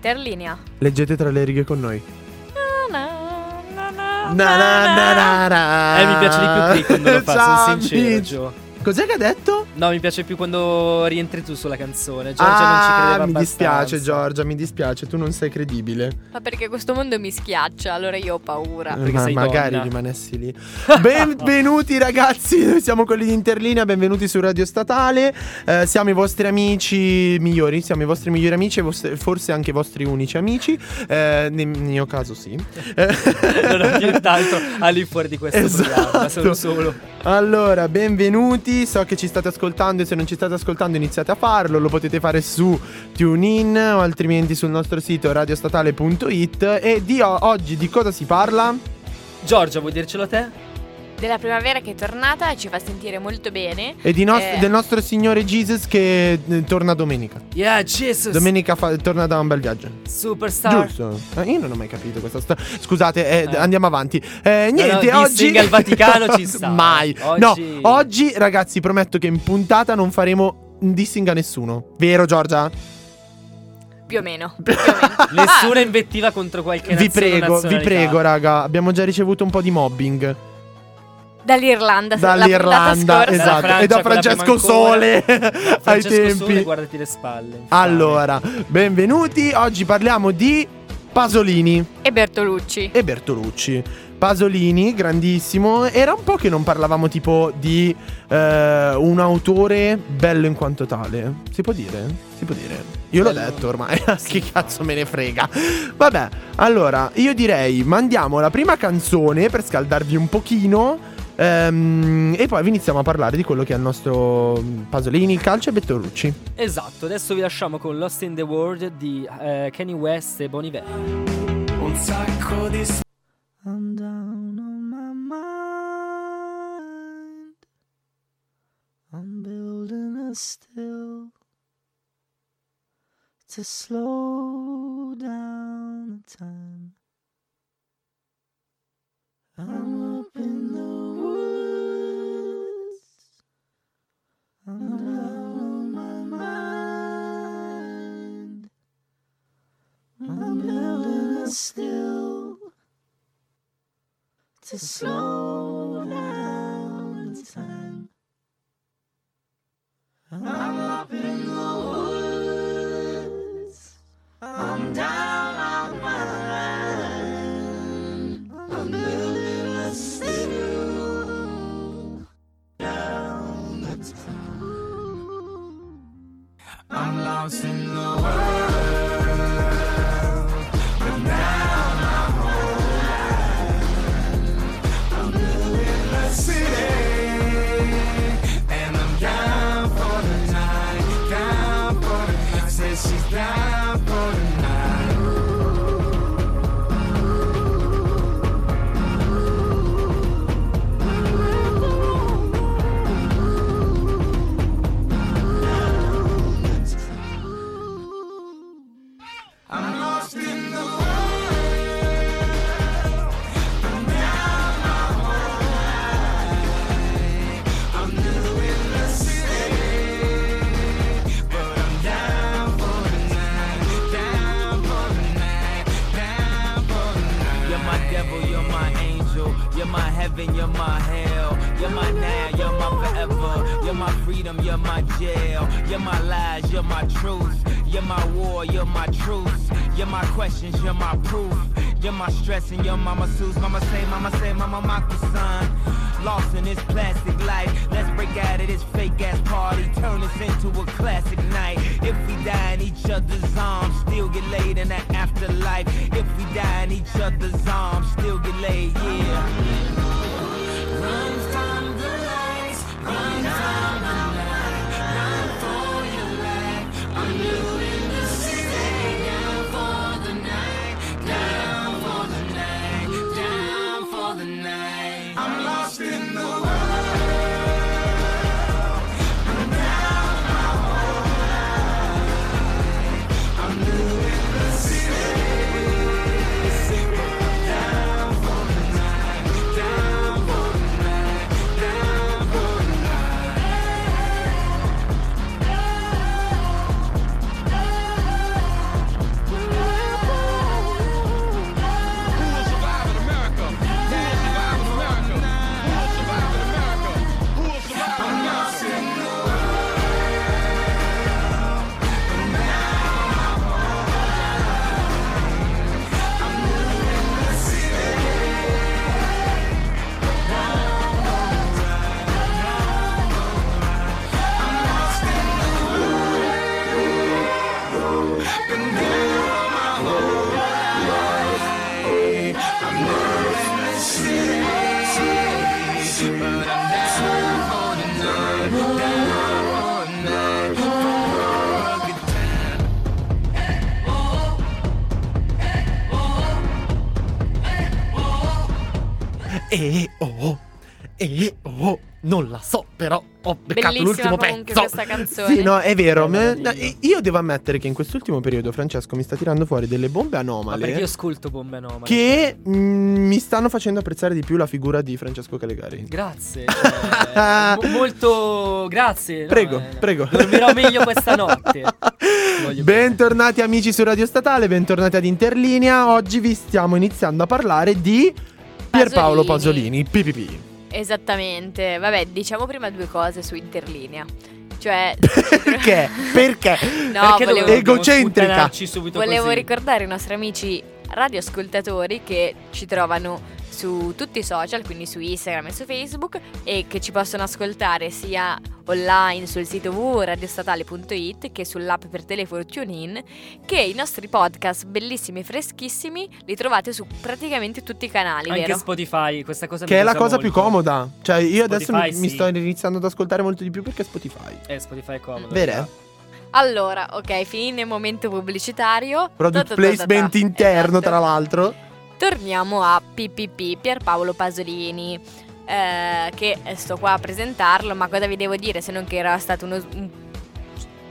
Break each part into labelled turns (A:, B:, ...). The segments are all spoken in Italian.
A: Interlinea.
B: Leggete tra le righe con noi.
A: Na, na, na,
B: Na, na.
C: Eh, mi piace di più qui quando lo fa,
B: Ciao,
C: sono sincero,
B: amici.
C: Gio.
B: Cos'è che ha detto?
C: No, mi piace più quando rientri tu sulla canzone. Giorgia non ci
B: ah,
C: credeva
B: mi dispiace. Giorgia, mi dispiace, tu non sei credibile.
A: Ma perché questo mondo mi schiaccia, allora io ho paura.
C: Perché
B: Ma
C: sei
B: magari
C: donna.
B: rimanessi lì. Benvenuti ragazzi, noi siamo quelli di Interlinea, benvenuti su Radio Statale. Eh, siamo i vostri amici migliori, siamo i vostri migliori amici e forse anche i vostri unici amici. Eh, nel mio caso sì.
C: Non ho nient'altro al di fuori di questo
B: Esatto.
C: programma, sono solo.
B: Allora, benvenuti. So che ci state ascoltando e se non ci state ascoltando iniziate a farlo. Lo potete fare su TuneIn o altrimenti sul nostro sito radiostatale.it. E di oggi di cosa si parla?
C: Giorgia, vuoi dircelo te?
A: Della primavera che è tornata e ci fa sentire molto bene.
B: E di nos-
A: Eh.
B: del nostro Signore Jesus che eh, torna domenica.
C: Yeah, Jesus.
B: Domenica fa- torna da un bel viaggio.
C: Superstar.
B: Giusto? Eh, io non ho mai capito questa storia. Scusate, eh,
C: Eh.
B: andiamo avanti. Eh, niente,
C: no,
B: oggi.
C: dissing al Vaticano ci sta.
B: Mai.
C: Oggi-
B: No, oggi, ragazzi, prometto che in puntata non faremo un dissing a nessuno. Vero, Giorgia?
A: Più o meno. Più o meno.
C: Nessuna invettiva contro qualche
B: Vi
C: nazione o
B: prego, vi prego, raga. Abbiamo già ricevuto un po' di mobbing.
A: Dall'Irlanda. la
B: Dall'Irlanda, esatto.
C: Francia,
B: e da Francesco. Sole ai
C: Francesco
B: tempi.
C: Sole, guardati le spalle.
B: Allora, benvenuti. Oggi parliamo di Pasolini
A: E Bertolucci.
B: e Bertolucci. Pasolini, grandissimo. Era un po' che non parlavamo tipo di eh, un autore bello in quanto tale. Si può dire? Si può dire. Io l'ho detto ormai. che cazzo me ne frega. Vabbè, allora, io direi mandiamo la prima canzone per scaldarvi un pochino. Ehm, e poi iniziamo a parlare di quello che è il nostro Pasolini, calcio e Bertolucci.
C: Esatto, adesso vi lasciamo con Lost in the World di eh, Kanye West e Bon Iver.
D: Un sacco di
E: I'm down on my mind. I'm building a still to slow down the time. I'm up in the woods. I'm down on my mind. I'm building a still to slow down the time. I'm up in the woods. I'm down
B: non la so, però ho beccato
A: Bellissima
B: l'ultimo pezzo.
A: questa canzone.
B: Sì, no, è vero.
C: Dio.
B: io devo ammettere che in quest'ultimo periodo Francesco mi sta tirando fuori delle bombe
C: Ma
B: anomale.
C: perché io ascolto bombe anomale.
B: che mm, mi stanno facendo apprezzare di più la figura di Francesco Calegari.
C: Grazie. cioè, mo- molto grazie. no,
B: Prego,
C: eh,
B: prego.
C: Dormirò meglio questa notte.
B: Bentornati amici su Radio Statale, bentornati ad Interlinea. Oggi vi stiamo iniziando a parlare di Pierpaolo Pasolini,
A: Pasolini.
B: PPP.
A: Esattamente. Vabbè, diciamo prima due cose su Interlinea. Cioè,
B: Perché? Perché?
A: No,
C: Perché
A: volevo-
B: Egocentrica.
A: volevo
C: così?
A: ricordare ai nostri amici radioascoltatori che ci trovano su tutti i social, quindi su Instagram e su Facebook, e che ci possono ascoltare sia online sul sito www.radiostatale.it che sull'app per telefono TuneIn, che i nostri podcast bellissimi e freschissimi li trovate su praticamente tutti i canali,
C: Anche
A: vero?
C: Spotify, questa cosa
B: Che
C: mi
B: è la cosa più
C: molto.
B: comoda. Cioè, io adesso mi,
C: Spotify,
B: mi
C: sì.
B: sto iniziando ad ascoltare molto di più perché Spotify.
C: Eh, Spotify è comodo.
B: Vero?
A: Allora, ok, il momento pubblicitario.
B: Product
A: ta ta ta.
B: placement interno,
A: Esatto.
B: tra l'altro.
A: Torniamo a PPP Pierpaolo Pasolini. eh, che sto qua a presentarlo, ma cosa vi devo dire se non che era stato uno, un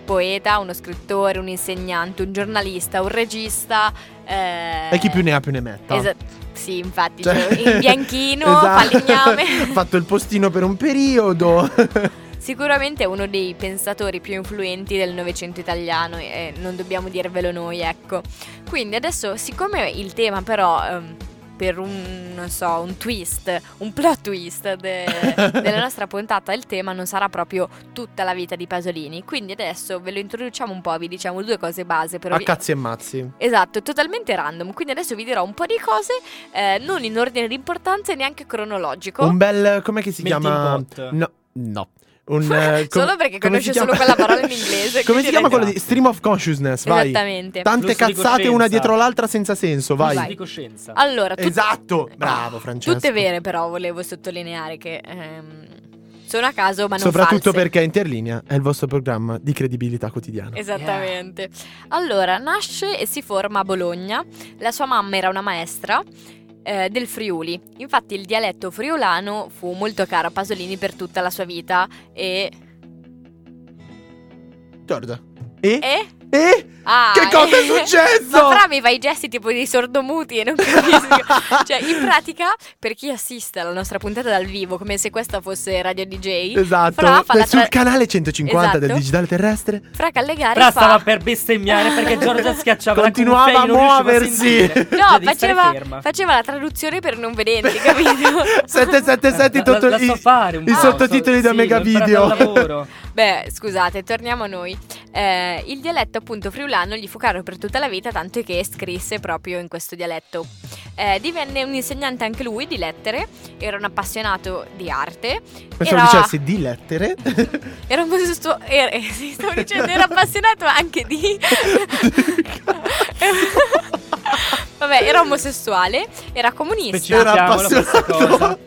A: poeta, uno scrittore, un insegnante, un giornalista, un regista. eh,
B: E chi più ne ha più ne metta.
A: esa- sì, infatti,
B: Cioè-
A: cioè, in bianchino,
B: Esatto.
A: falegname.
B: Ha fatto il postino per un periodo.
A: Sicuramente è uno dei pensatori più influenti del Novecento italiano e non dobbiamo dirvelo noi, ecco. Quindi adesso, siccome il tema però, ehm, per un, non so, un twist, un plot twist de- della nostra puntata, il tema non sarà proprio tutta la vita di Pasolini. Quindi adesso ve lo introduciamo un po', vi diciamo due cose base. Però
B: A
A: vi-
B: cazzi e mazzi.
A: Esatto, totalmente random. Quindi adesso vi dirò un po' di cose, eh, non in ordine di importanza e neanche cronologico.
B: Un bel. Com'è che si
C: Melting
B: chiama?
C: pot.
B: No, no. Un, eh, com-
A: Solo perché conosce solo quella parola in inglese.
B: Come si chiama quello di Stream of Consciousness? Vai.
A: Esattamente.
B: Tante
C: Flusso di
B: cazzate una
C: coscienza.
B: dietro l'altra senza senso, vai.
C: Flusso di coscienza.
A: Allora, tut-
B: Esatto. Bravo, Francesco.
A: tutte vere però volevo sottolineare che ehm, sono a caso ma non
B: Soprattutto
A: false.
B: perché Interlinea è il vostro programma di credibilità quotidiana.
A: Esattamente. Allora, nasce e si forma a Bologna. La sua mamma era una maestra eh, del Friuli. Infatti il dialetto friulano fu molto caro a Pasolini per tutta la sua vita e...
B: Giorgia. E?
A: e?
B: E?
A: Ah,
B: Che cosa è
A: eh.
B: successo?
A: Ma Fra mi fai i gesti tipo di sordomuti e non capisco. cioè, in pratica, per chi assiste alla nostra puntata dal vivo, come se questa fosse Radio DJ,
B: Esatto.
A: Fra fa la
B: Sul
A: tra-
B: canale 150 del
A: Esatto.
B: digitale terrestre.
A: Fra Callegari
C: Fra
A: fa...
C: stava per bestemmiare perché Giorgia schiacciava
B: Continuava
C: la cuffia non
B: a muoversi.
C: sentire.
A: No,
C: Cioè,
A: faceva, faceva la traduzione per non vedenti, capito?
B: 777
C: La-
B: tutto-
C: la so
B: i,
C: fare un
B: i sottotitoli
C: so-
B: da
C: sì,
B: mega video.
A: Beh, scusate, torniamo a noi. Eh, il dialetto appunto friulano gli fu caro per tutta la vita, tanto che scrisse proprio in questo dialetto. Eh, divenne un insegnante anche lui di lettere, era un appassionato di arte.
B: Pensavo
A: era,
B: dicessi di lettere.
A: era omosessuale. Era, eh, sì, stavo dicendo, era appassionato anche di. Vabbè, era omosessuale, era comunista,
B: Era appassionato.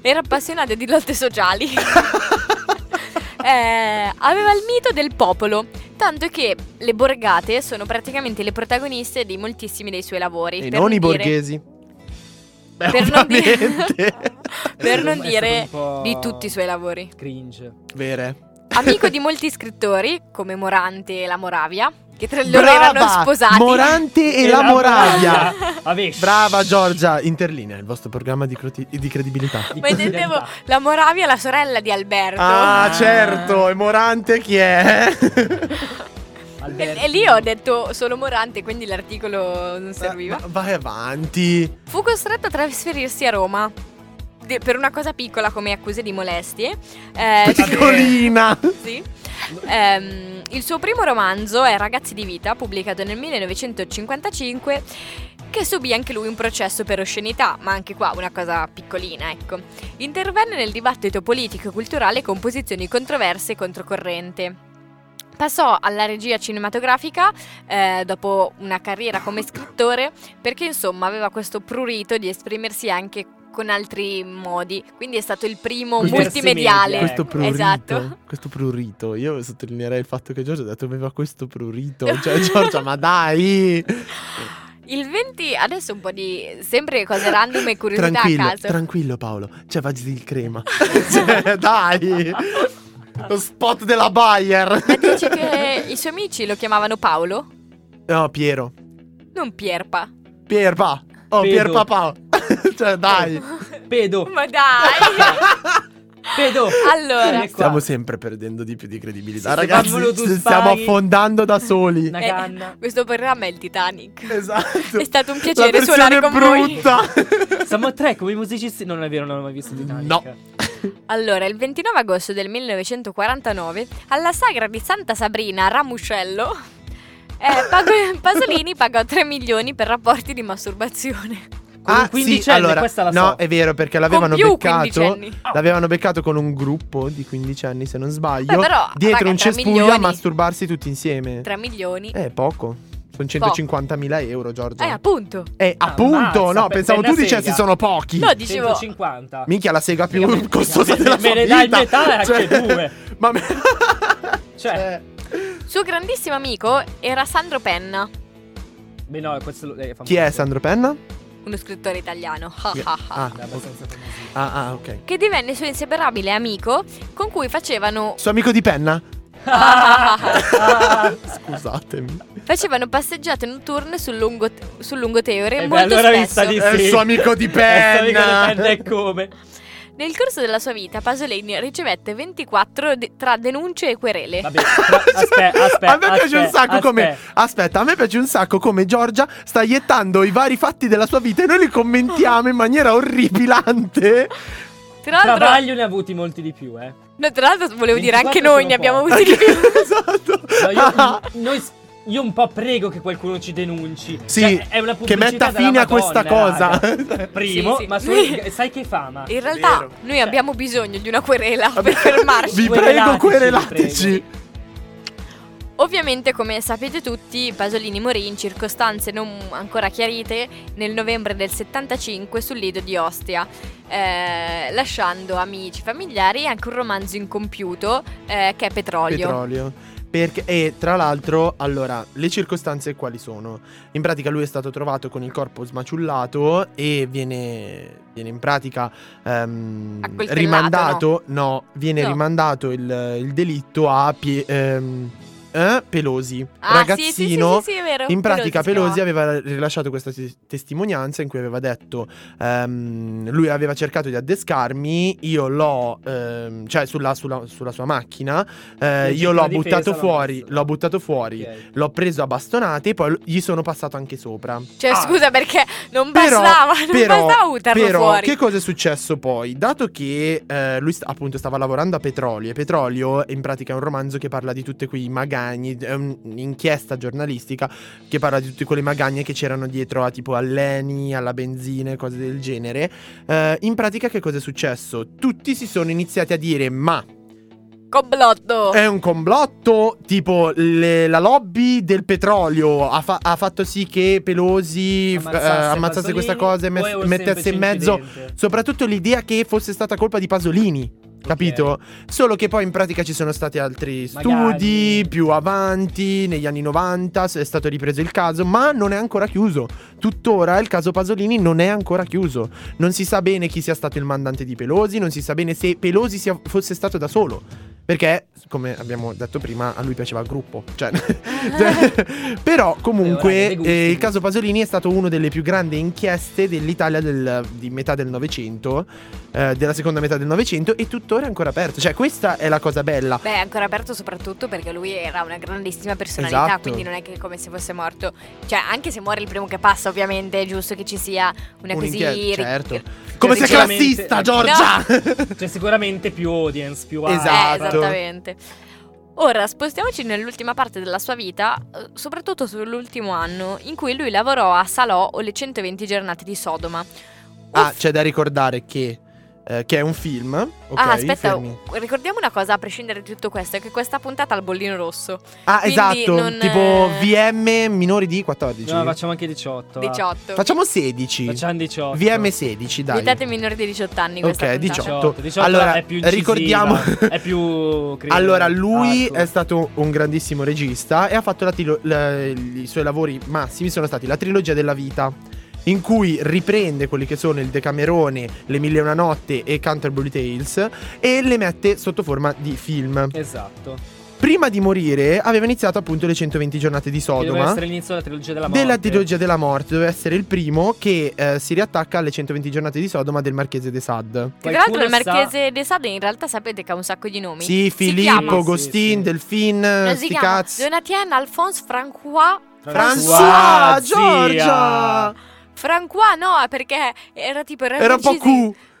A: era appassionato di lotte sociali. Eh, aveva il mito del popolo, tanto che le borgate sono praticamente le protagoniste di moltissimi dei suoi lavori.
B: E non i
A: dire-
B: borghesi. Beh,
A: Per non dire-. Per non dire di tutti i suoi lavori.
C: Cringe.
B: Vere.
A: Amico di molti scrittori, come Morante e la Moravia, che tra loro erano
B: Brava!
A: sposati.
B: Morante e la Moravia.
C: Avesh.
B: Brava Giorgia, Interlinea, il vostro programma di, croti- di credibilità.
C: Di
A: Ma intendevo la Moravia, la sorella di Alberto.
B: Ah,
C: Ah.
B: certo, e Morante chi è?
A: E, e lì ho detto solo Morante, quindi l'articolo non serviva.
B: Ma- Vai avanti.
A: Fu costretto a trasferirsi a Roma. de- Per una cosa piccola come accuse di molestie. Eh,
B: Piccolina.
A: sì. Ehm, il suo primo romanzo è Ragazzi di vita, pubblicato nel 1955, che subì anche lui un processo per oscenità, ma anche qua una cosa piccolina, ecco. Intervenne nel dibattito politico e culturale con posizioni controverse e controcorrente. Passò alla regia cinematografica eh, dopo una carriera come scrittore perché insomma aveva questo prurito di esprimersi anche con altri modi, quindi è stato il primo
C: Diversi
A: multimediale.
C: media,
B: Questo prurito,
A: Esatto.
B: questo prurito, io sottolineerei il fatto che Giorgia ha detto aveva questo prurito, cioè Giorgia, ma dai!
A: Il 20, adesso un po' di sempre cose random e curiosità
B: Tranquillo,
A: a caso.
B: tranquillo Paolo, c'è Vasil Crema. cioè, dai. Lo spot della Bayer.
A: Ma dice che i suoi amici lo chiamavano Paolo,
B: No, Piero.
A: non Pierpa.
B: Pierpa. Oh,
C: Pedo.
B: Pierpapà. Cioè, dai.
C: Pedo.
A: Ma dai!
C: Pedo.
A: Allora.
B: Stiamo sempre perdendo di più di credibilità.
C: Sì,
B: Ragazzi, ci stiamo affondando da soli.
C: Una
A: Eh, questo programma è il Titanic.
B: Esatto.
A: È stato un piacere suonare con voi.
B: brutta.
C: Siamo a tre come musicisti. Non è vero, non ho mai visto Titanic.
B: No.
A: Allora, il 29 agosto del 1949, alla sagra di Santa Sabrina a Ramuscello, eh, Pasolini pagò 3 milioni per rapporti di masturbazione.
C: Con un quindicenne, questa la so.
B: Ah, No, è vero, perché l'avevano
A: Con più
B: beccato.
A: quindicenni.
B: L'avevano beccato con un gruppo di quindicenni, se non sbaglio.
A: Beh, però,
B: dietro
A: raga,
B: un cespuglio a
A: milioni.
B: masturbarsi tutti insieme.
A: 3 milioni.
B: Eh, poco. Sono 150.000 euro, Giorgia.
A: Eh, appunto.
B: Eh, appunto,
C: Ammazza,
B: no, pensavo tu dicessi sono pochi.
A: No, dicevo...
C: 150.
B: Minchia, la sega più
C: Mica me-
B: costosa
C: me-
B: della
C: me
B: sua
C: ne
B: vita.
C: dai metà e anche due.
B: Ma me...
C: Cioè,
A: Suo grandissimo amico era Sandro Penna,
C: beh no, questo è famoso.
B: Chi è Sandro Penna?
A: Uno scrittore italiano. Ah, ah, ah.
B: Ok.
A: Che divenne suo inseparabile amico con cui facevano,
B: Suo amico di penna? Scusatemi.
A: facevano passeggiate notturne sul lungo, sul lungoteore
C: Eh beh,
A: molto
C: allora mi
A: spesso.
C: sta di
B: È il
C: sì.
B: suo amico di
C: È il suo amico di
B: penna.
C: penna e come?
A: Nel corso della sua vita Pasolini ricevette 24 de- tra denunce e querele.
C: Vabbè, aspetta, aspetta.
B: a me piace un
C: aspetta,
B: sacco come.
C: aspetta.
B: A me piace un sacco come Giorgia sta iettando i vari fatti della sua vita e noi li commentiamo in maniera orripilante.
A: Tra l'altro,
C: Travaglio ne ha avuti molti di più, eh.
A: no, tra l'altro volevo dire
C: 24
A: anche noi ne abbiamo avuti di più.
B: esatto.
C: No, io, noi, io un po' prego che qualcuno ci denunci.
B: Sì,
C: Cioè, è una
B: che
C: pubblicità
B: metta fine a questa cosa.
C: raga. Primo,
A: Sì, sì.
C: ma su- sai che fama?
A: In realtà
B: vero.
A: noi abbiamo bisogno di una querela per fermarci.
B: Vi prego,
C: Querelateci,
B: querelateci.
C: vi
A: Ovviamente, come sapete tutti, Pasolini morì in circostanze non ancora chiarite nel novembre del 75 sul lido di Ostia, eh, lasciando amici, familiari e anche un romanzo incompiuto eh, che è Petrolio.
B: Petrolio. Perché, e tra l'altro, allora, le circostanze quali sono? In pratica lui è stato trovato con il corpo smaciullato e viene, viene in pratica
A: Accoltellato,
B: rimandato, no? viene
A: No.
B: rimandato il, il delitto a Pie- ehm, eh, Pelosi,
A: Ah,
B: ragazzino.
A: sì, sì, sì, sì, sì, è vero.
B: In pratica
A: si chiamava.
B: Pelosi aveva rilasciato questa tes- testimonianza in cui aveva detto ehm, lui aveva cercato di addescarmi, io l'ho ehm, cioè sulla, sulla- sulla sua macchina, eh, io l'ho buttato fuori, l'ho buttato fuori,
C: Ok.
B: l'ho preso a bastonate e poi gli sono passato anche sopra.
A: Cioè,
B: Ah.
A: scusa, perché non
B: Però-
A: bastava, non
B: però-
A: bastava buttarlo
B: però,
A: fuori.
B: che cosa è successo poi? Dato che eh, lui sta- appunto stava lavorando a Petrolio, e Petrolio in pratica è un romanzo che parla di tutti quei magagni, è un'inchiesta giornalistica che parla di tutte quelle magagne che c'erano dietro a tipo all'Eni, alla benzina e cose del genere. Eh, in pratica che cosa è successo? Tutti si sono iniziati a dire ma
A: Complotto.
B: è un complotto, tipo le- la lobby del petrolio ha, fa- ha fatto sì che Pelosi f- eh, ammazzasse questa cosa e
C: un
B: mettesse in mezzo
C: incidente?
B: soprattutto l'idea che fosse stata colpa di Pasolini. Capito? Solo che poi in pratica ci sono stati altri
C: Magari.
B: studi più avanti, negli anni 90 è stato ripreso il caso, ma non è ancora chiuso. Tuttora il caso Pasolini non è ancora chiuso. Non si sa bene chi sia stato il mandante di Pelosi, non si sa bene se Pelosi sia- fosse stato da solo. Perché, come abbiamo detto prima, a lui piaceva il gruppo. Cioè, però,
C: Eh,
B: comunque, eh, il caso Pasolini è stato una delle più grandi inchieste dell'Italia del- di metà del Novecento, eh, della seconda metà del Novecento, e tuttora è ancora aperto. Cioè, questa è la cosa bella.
A: Beh, è ancora aperto soprattutto perché lui era una grandissima personalità,
B: Esatto.
A: quindi non è che come se fosse morto. Cioè, anche se muore il primo che passa, ovviamente è giusto che ci sia una così...
B: Un'inchiesta,
A: ri-
B: certo. Come sei
C: sicuramente-
B: classista, Giorgia!
C: C'è sicuramente più audience, più hype.
B: Esatto.
A: Eh, esattamente. Ora spostiamoci nell'ultima parte della sua vita, eh, soprattutto sull'ultimo anno, in cui lui lavorò a Salò o le 120 giornate di Sodoma.
B: ah, c'è da ricordare che eh, che è un film. Ok,
A: ah, aspetta,
B: fermi.
A: ricordiamo una cosa a prescindere da tutto questo: è che questa puntata ha il bollino rosso.
B: Ah,
A: quindi
B: esatto,
A: non,
B: tipo
A: eh,
B: VM minori di 14.
C: No, facciamo anche 18. va.
A: 18.
B: Facciamo 16.
C: Facciamo 18.
B: VM 16, dai.
A: Vietate minori di 18 anni. questa
B: Ok,
A: puntata.
B: 18.
C: 18
B: Allora,
C: è più incisiva,
B: ricordiamo-
C: è più cre-
B: Allora, lui
C: hardcore.
B: è stato un grandissimo regista e ha fatto la trilo- la- i suoi lavori massimi sono stati la trilogia della vita, in cui riprende quelli che sono il Decamerone, Le Mille e una Notte e Canterbury Tales e le mette sotto forma di film.
C: Esatto.
B: Prima di morire aveva iniziato appunto le 120 giornate di
C: Che doveva
B: Sodoma.
C: essere l'inizio della trilogia della morte.
B: Della trilogia della morte doveva essere il primo che eh, si riattacca alle 120 giornate di Sodoma del Marchese de Sade.
A: Che tra l'altro il
C: Qualcuno sa-
A: Marchese de Sade in realtà sapete che ha un sacco di nomi.
B: Sì, Filippo, Agostin,
C: Sì, sì.
B: Delfin,
A: Non si
B: sti
A: chiama
B: cazzi.
A: Donatien Alphonse Francois.
B: François,
C: zia.
B: Giorgia!
A: Francois no, perché era tipo era,
B: Era un po' Q.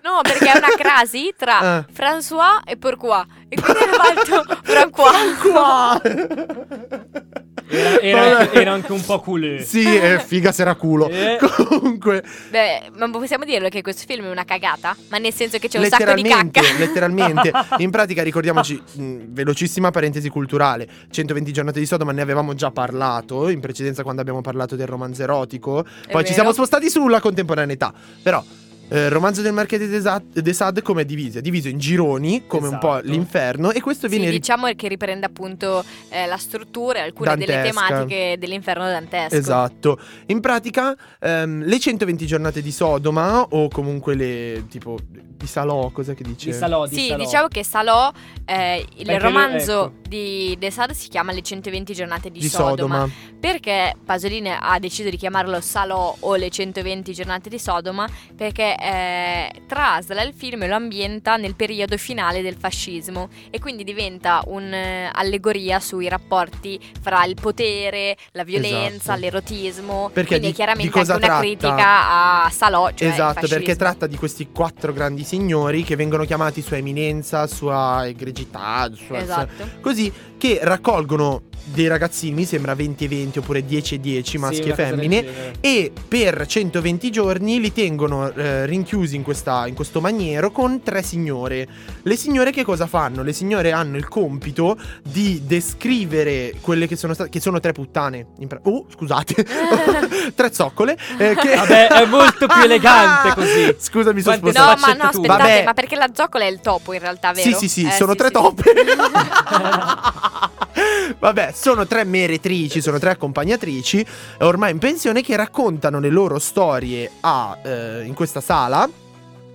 A: No, perché è una crasi tra
B: Eh.
A: François e Pourquoi. E quindi hanno fatto Francois.
B: Qua.
C: Era, era era anche un po' culé.
B: Sì, è figa se era culo.
C: Eh.
B: Comunque,
A: Beh, ma possiamo dirlo che questo film è una cagata? Ma nel senso che c'è un sacco di
B: letteralmente,
A: cacca.
B: letteralmente. In pratica, ricordiamoci, mh, velocissima parentesi culturale: 120 giornate di Sodoma ne avevamo già parlato in precedenza quando abbiamo parlato del romanzo erotico. Poi ci siamo spostati sulla contemporaneità. Però. Eh, romanzo del Marchese de Sade, de Sade come è diviso? È diviso in gironi, come un po'
C: Esatto.
B: l'inferno, e questo
A: Sì,
B: viene ri-
A: diciamo che riprende appunto eh, la struttura e alcune delle
B: Dantesca.
A: tematiche dell'inferno dantesco.
B: Esatto. In pratica, ehm, le 120 giornate di Sodoma, o comunque le tipo di Salò, cosa che dice?
C: Di Salò, di
A: Sì,
C: Salò.
A: diciamo che Salò, eh, il
C: Perché lui-
A: romanzo
C: ecco.
A: Di De Sade si chiama Le 120 giornate di,
B: di
A: Sodoma.
B: Sodoma.
A: Perché Pasolini ha deciso di chiamarlo Salò o Le 120 giornate di Sodoma? Perché eh, trasla il film e lo ambienta nel periodo finale del fascismo e quindi diventa un'allegoria sui rapporti fra il potere, la violenza,
B: Esatto.
A: l'erotismo.
B: Perché
A: quindi
B: di-
A: è chiaramente anche una
B: tratta?
A: critica a Salò, cioè il
B: esatto, perché tratta di questi quattro grandi signori che vengono chiamati Sua Eminenza, Sua Egregità, sua,
A: Esatto.
B: così, che raccolgono dei ragazzini, mi sembra 20 e 20 oppure 10 e 10,
C: Sì,
B: maschi e
C: cosa del
B: femmine, e per 120 giorni li tengono eh, rinchiusi in, questa- in questo maniero con tre signore. Le signore che cosa fanno? Le signore hanno il compito di descrivere quelle che sono state, che sono tre puttane. pra- oh, scusate, tre zoccole. eh, che-
C: Vabbè, è molto più elegante così.
B: Scusa, mi sono
C: Quante
B: spostato.
A: No, ma no, aspettate,
B: Vabbè.
A: ma perché la zoccola è il topo in realtà, vero?
B: Sì, sì, sì,
A: Eh,
B: sono tre
A: sì.
B: toppe. Vabbè, sono tre meretrici, sono tre accompagnatrici, ormai in pensione, che raccontano le loro storie a, eh, in questa sala.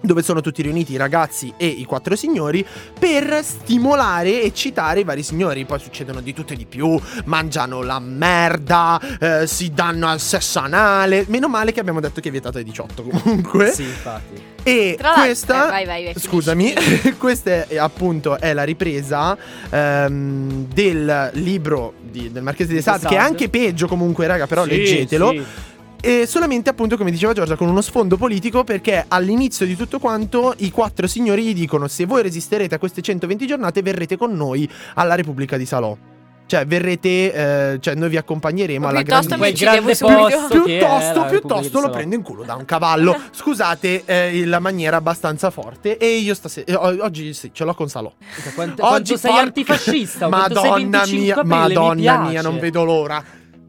B: Dove sono tutti riuniti i ragazzi e i quattro signori per stimolare e eccitare i vari signori. Poi succedono di tutto e di più: mangiano la merda, eh, si danno al sesso anale. Meno male che abbiamo detto che è vietato ai 18 comunque.
C: Sì, infatti.
B: E
A: Tra
B: questa,
A: eh, vai, vai, vai,
B: scusami, questa è appunto è la ripresa ehm, del libro di- del Marchese di
C: Di
B: Sade, che è anche peggio comunque, raga, però
C: Sì,
B: leggetelo.
C: sì.
B: E solamente appunto, come diceva Giorgia, con uno sfondo politico, perché all'inizio di tutto quanto i quattro signori gli dicono: se voi resisterete a queste 120 giornate, verrete con noi alla Repubblica di Salò. Cioè, verrete, eh, cioè, noi vi accompagneremo
A: O
B: alla
A: piuttosto
B: grande
C: Quel grande posto che è
B: piuttosto, piuttosto lo prendo in culo da un cavallo. Scusate eh, la maniera abbastanza forte. E io stasera. eh, oggi sì, ce l'ho con Salò.
C: Quanto,
B: Oggi
C: quanto sei
B: porco-
C: antifascista?
B: Madonna
C: 25
B: mia,
C: aprile,
B: Madonna mia, non vedo l'ora.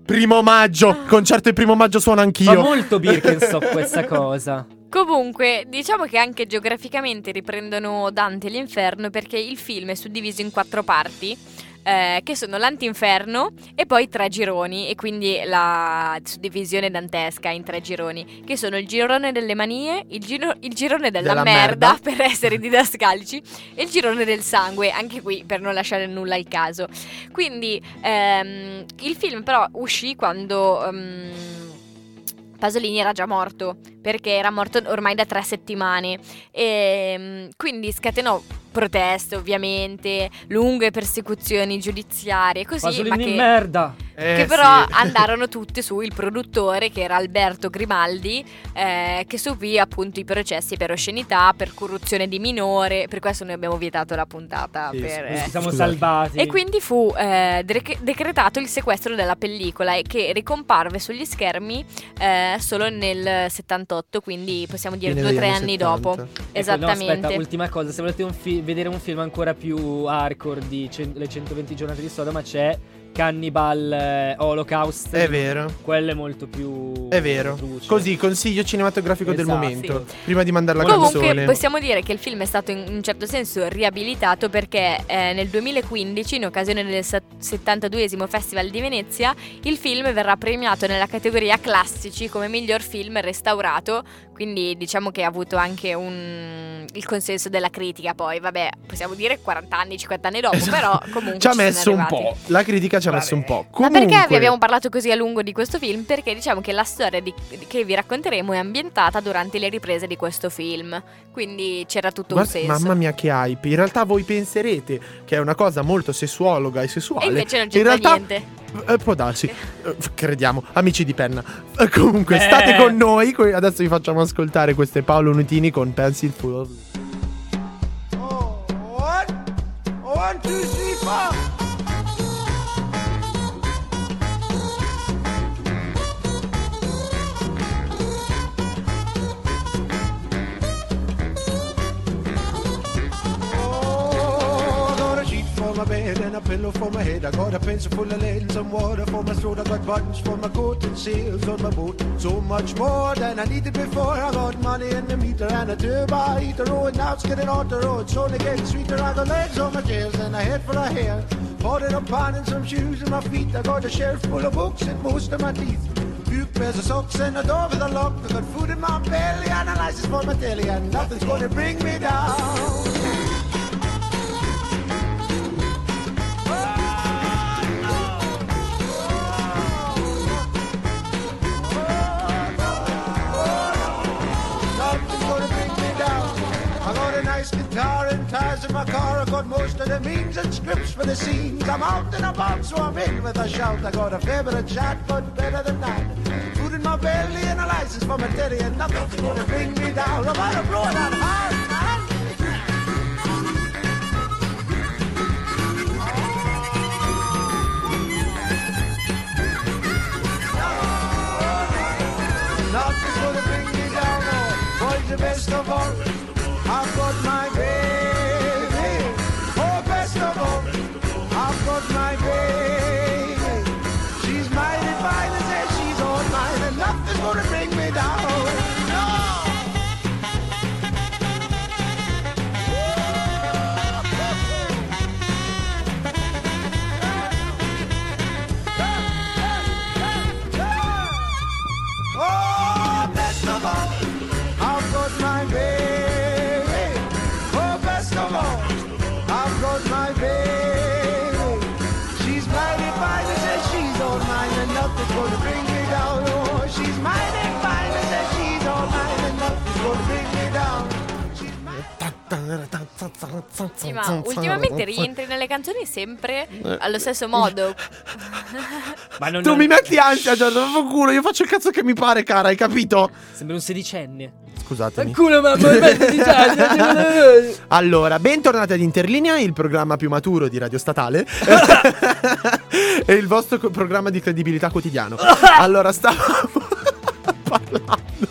B: Primo maggio, concerto il primo maggio suono
C: Fa
B: anch'io.
C: molto Birkenstock questa cosa.
A: Comunque, diciamo che anche geograficamente riprendono Dante e l'inferno perché il film è suddiviso in quattro parti. Eh, che sono l'antinferno e poi tre gironi e quindi la suddivisione dantesca in tre gironi che sono il girone delle manie, il, giro- il girone della,
B: Della
A: merda,
B: merda.
A: per essere didascalici e il girone del sangue anche qui per non lasciare nulla al caso quindi ehm, il film però uscì quando ehm, Pasolini era già morto perché era morto ormai da tre settimane e mm, quindi scatenò proteste ovviamente, lunghe persecuzioni giudiziarie così,
C: Pasolini
A: ma che
C: merda.
B: Eh,
A: che però
B: sì.
A: andarono tutte su il produttore che era Alberto Grimaldi eh, che subì appunto i processi per oscenità, per corruzione di minore, per questo noi abbiamo vietato la puntata.
B: Sì,
A: per, eh,
C: siamo salvati.
A: E quindi fu eh, dec- decretato il sequestro della pellicola e che ricomparve sugli schermi eh, solo nel 78, quindi possiamo dire due o tre
B: anni
A: anni
B: 70.
A: dopo.
C: Ecco, no,
A: Esattamente.
C: aspetta, ultima cosa, se volete un fi- vedere un film ancora più hardcore di cen- Le 120 giornate di Sodoma c'è Cannibal eh, Holocaust.
B: È vero.
C: Quello è molto più
B: È vero.
C: truce.
B: Così, consiglio cinematografico del
C: Esatto.
B: momento. Prima di mandare la
A: Comunque
B: canzone.
A: possiamo dire che il film è stato in un certo senso riabilitato perché eh, nel 2015, in occasione del sa- 72esimo Festival di Venezia, il film verrà premiato nella categoria classici come miglior film restaurato, quindi diciamo che ha avuto anche un- il consenso della critica poi, vabbè, possiamo dire 40 anni, 50 anni dopo, però comunque
B: Ci ha
A: ci
B: messo un po'. La critica ci ha messo un po'.
A: Ma
B: Comunque,
A: perché vi abbiamo parlato così a lungo di questo film? Perché diciamo che la storia di- che vi racconteremo è ambientata durante le riprese di questo film. Quindi c'era tutto
B: Guarda-
A: un senso.
B: Mamma mia che hype. In realtà voi penserete che è una cosa molto sessuologa e sessuale.
A: E invece non
B: In
A: c'entra
B: realtà
A: niente.
B: eh, può darsi. Eh, crediamo. Amici di penna. Eh, comunque
C: Eh.
B: state con noi. Adesso vi facciamo ascoltare questo è Paolo Nutini con Pencil Full of
E: Oh, one, one, two, three, four. Bed and a pillow for my head. I got a pencil full of lead and some water for my throat. I got buttons for my coat and sails on my boat. So much more than I needed before. I got money in the meter and a turbo heater. Oh, and now it's getting on the road. It's only getting sweeter. I got legs on my chairs and a head for a hair. Bought it up on and some shoes in my feet. I got a shelf full of books and most of my teeth. Few pairs of socks and a door with a lock. I got food in my belly and a license for my telly. And nothing's gonna bring me down. Guitar and tires in my car. I got most of the means and scripts for the scenes. I'm out and about, so I'm in with a shout. I got a of chat, but better than that. Food in my belly and a license for my daddy, and nothing's gonna bring me down. I'm gonna blow that hard, man. Nothing's gonna bring me down, oh, boys the best of all. I've got my baby,
A: Sì, ma ultimamente rientri nelle canzoni sempre allo stesso modo.
C: Ma non,
B: Tu
C: non-
B: mi metti ansia, Giorgio, culo, io faccio il cazzo che mi pare, cara, hai capito?
C: Sembra un sedicenne.
B: Scusatemi.
C: Culo, mamma.
B: Allora, bentornati ad Interlinea, il programma più maturo di Radio Statale e il vostro programma di credibilità quotidiano. Allora, stavamo parlando,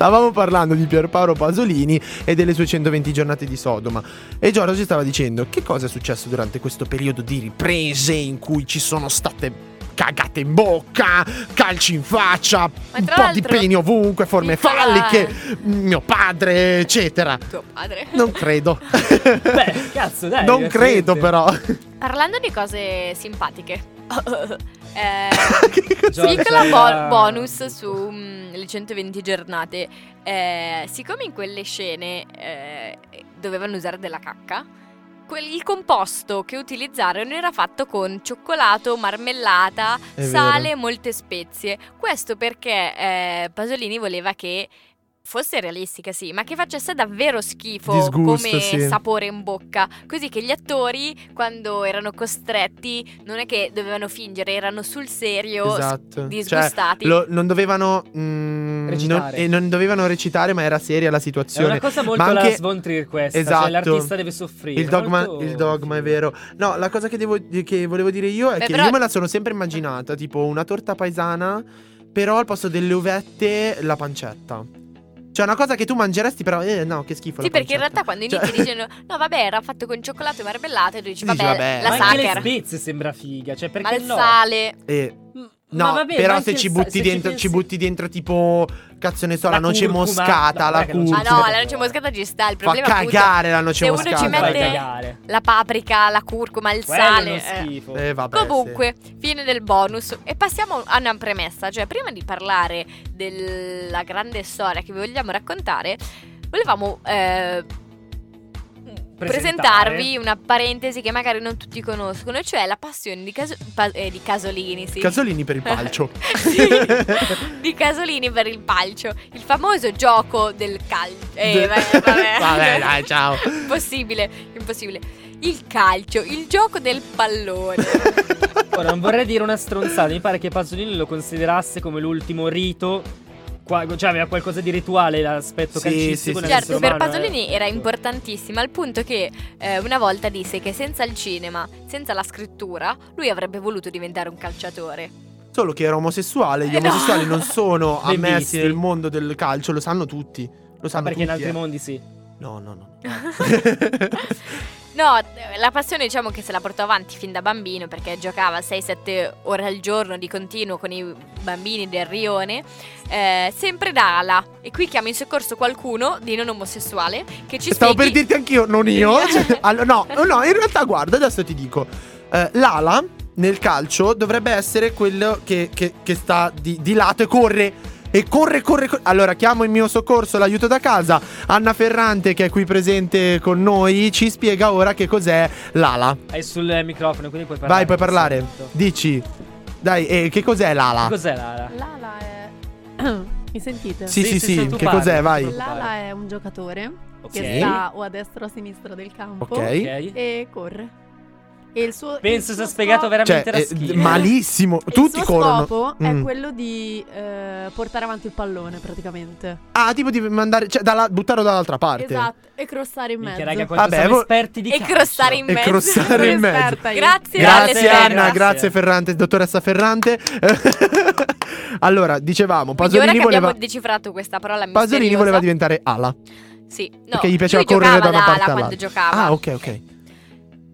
B: stavamo parlando di Pierpaolo Pasolini e delle sue 120 giornate di Sodoma. E Giorgio ci stava dicendo che cosa è successo durante questo periodo di riprese in cui ci sono state cagate in bocca, calci in faccia, un po' di peni ovunque, forme falliche, mio padre, eccetera.
A: Tuo padre.
B: Non credo.
C: Beh, cazzo, dai.
B: non credo però.
A: Parlando di cose simpatiche. eh, Piccola bo- bonus sulle 120 giornate. Eh, siccome in quelle scene eh, dovevano usare della cacca, quel- il composto che utilizzarono era fatto con cioccolato, marmellata,
B: È
A: sale e molte spezie. Questo perché eh, Pasolini voleva che fosse realistica, sì, ma che facesse davvero schifo
B: Disgusto,
A: come
B: sì.
A: sapore in bocca. Così che gli attori, quando erano costretti, non è che dovevano fingere, erano sul serio,
B: Esatto.
A: disgustati.
B: Cioè, lo- non dovevano mm,
C: Recitare.
B: non, e non dovevano recitare, ma era seria la
C: È
B: situazione.
C: una cosa molto
B: Ma
C: la
B: anche-
C: Svon Trier questa,
B: Esatto.
C: cioè l'artista deve soffrire.
B: Il dogma,
C: molto-
B: il dogma è vero. No, la cosa che, devo- che volevo dire io è
A: Beh,
B: che
A: però-
B: io me la sono sempre immaginata, tipo una torta paesana, però al posto delle uvette la pancetta. Cioè, una cosa che tu mangeresti, però, eh, no, che schifo.
A: Sì,
B: la
A: perché in
B: pancetta.
A: realtà quando
B: Cioè-
A: inizi dicono no vabbè era fatto con cioccolato e marmellata e tu dici
B: Dici,
A: vabbè,
B: vabbè.
A: la
C: Ma anche le
A: sacher,
C: spezie sembra figa, cioè
A: ma
C: perché
A: il
C: no?
A: sale.
B: Eh,
C: Mm,
B: No,
C: vabbè,
B: però se ci butti
C: se
B: dentro,
C: pensi-
B: ci butti dentro tipo cazzo ne so, la,
C: La
B: noce
C: curcuma,
B: moscata,
C: no,
B: la
C: ci
B: curcuma.
A: no,
C: Sì.
A: la noce moscata ci sta, il
B: Fa
A: problema appunto
B: cagare la noce
A: se uno
B: moscata.
A: ci
C: Fai
A: mette
C: cagare.
A: la paprika, la curcuma, il
C: Quello
A: sale. eh.
C: schifo.
B: Eh, vabbè,
A: Comunque, fine del bonus. E passiamo a una premessa. Cioè, prima di parlare della grande storia che vi vogliamo raccontare, volevamo eh, presentarvi una parentesi che magari non tutti conoscono, cioè la passione di, Caso- pa- eh, di Casolini. Sì.
B: Casolini per il palcio.
A: Sì, di Casolini per il palcio, il famoso gioco del calcio. Eh, vabbè, vabbè.
B: Vabbè, dai, ciao.
A: Impossibile, impossibile. Il calcio, il gioco del pallone.
C: Ora, non vorrei dire una stronzata, mi pare che Pasolini lo considerasse come l'ultimo rito. Qua- cioè, aveva qualcosa di rituale l'aspetto
B: Sì,
C: calcistico
B: sì, sì.
A: Certo, per
C: eh.
A: Pasolini era importantissimo al punto che eh, una volta disse che senza il cinema, senza la scrittura, lui avrebbe voluto diventare un calciatore.
B: Solo che era omosessuale. Gli
A: Eh, no.
B: omosessuali non sono ammessi nel mondo del calcio, lo sanno tutti. Lo sanno
C: perché in
B: tutti,
C: altri
B: eh.
C: mondi sì.
B: No, no, no.
A: No, la passione diciamo che se la portò avanti fin da bambino perché giocava 6-7 ore al giorno di continuo con i bambini del rione, eh, sempre da ala. E qui chiamo in soccorso qualcuno di non omosessuale che ci
B: Stavo
A: spieghi...
B: per dirti anch'io, non io. Cioè, allo- no, no, in realtà, guarda, adesso ti dico. Eh, l'ala nel calcio dovrebbe essere quello che, che- che sta di, di lato e corre. E corre, corre, corre. Allora, chiamo in mio soccorso l'aiuto da casa. Anna Ferrante, che è qui presente con noi, ci spiega ora che cos'è l'ala.
C: È sul microfono, quindi puoi parlare.
B: Vai, puoi parlare.
C: Sento.
B: Dici. Dai, eh, che cos'è l'ala?
C: Cos'è Lara?
F: L'ala è. Mi sentite?
B: Sì, sì,
C: Sì,
B: sì.
C: sì,
B: che
C: parli.
B: cos'è? Vai.
F: L'ala è un giocatore
C: Ok.
F: che sta o a destra o a sinistra del campo.
B: Ok.
F: e corre. E il suo
C: Penso
F: il
C: sia spiegato
F: scopo-
B: Cioè,
C: veramente da
B: eh,
C: schifo.
B: malissimo.
F: il
B: Tutti
F: suo
B: corrono.
F: scopo
B: Mm.
F: è quello di eh, portare avanti il pallone praticamente.
B: Ah, tipo di mandare. Cioè, dalla- buttarlo dall'altra parte.
F: Esatto, e crossare in
C: Minchia,
F: mezzo.
C: raga, quanto
B: Vabbè,
C: siamo
B: vo-
C: esperti di
A: E
C: calcio.
A: crossare in
B: E
A: mezzo.
B: crossare in mezzo.
A: Grazie,
B: Grazie Anna,
A: Ferra.
B: grazie Ferrante, dottoressa Ferrante. allora, dicevamo, Pasolini
A: che
B: voleva
A: abbiamo decifrato questa parola
B: Pasolini
A: misteriosa-
B: voleva diventare ala,
A: Sì, no,
B: perché gli piaceva correre da una parte all'altra.
A: quando giocava.
B: Ah, ok, ok.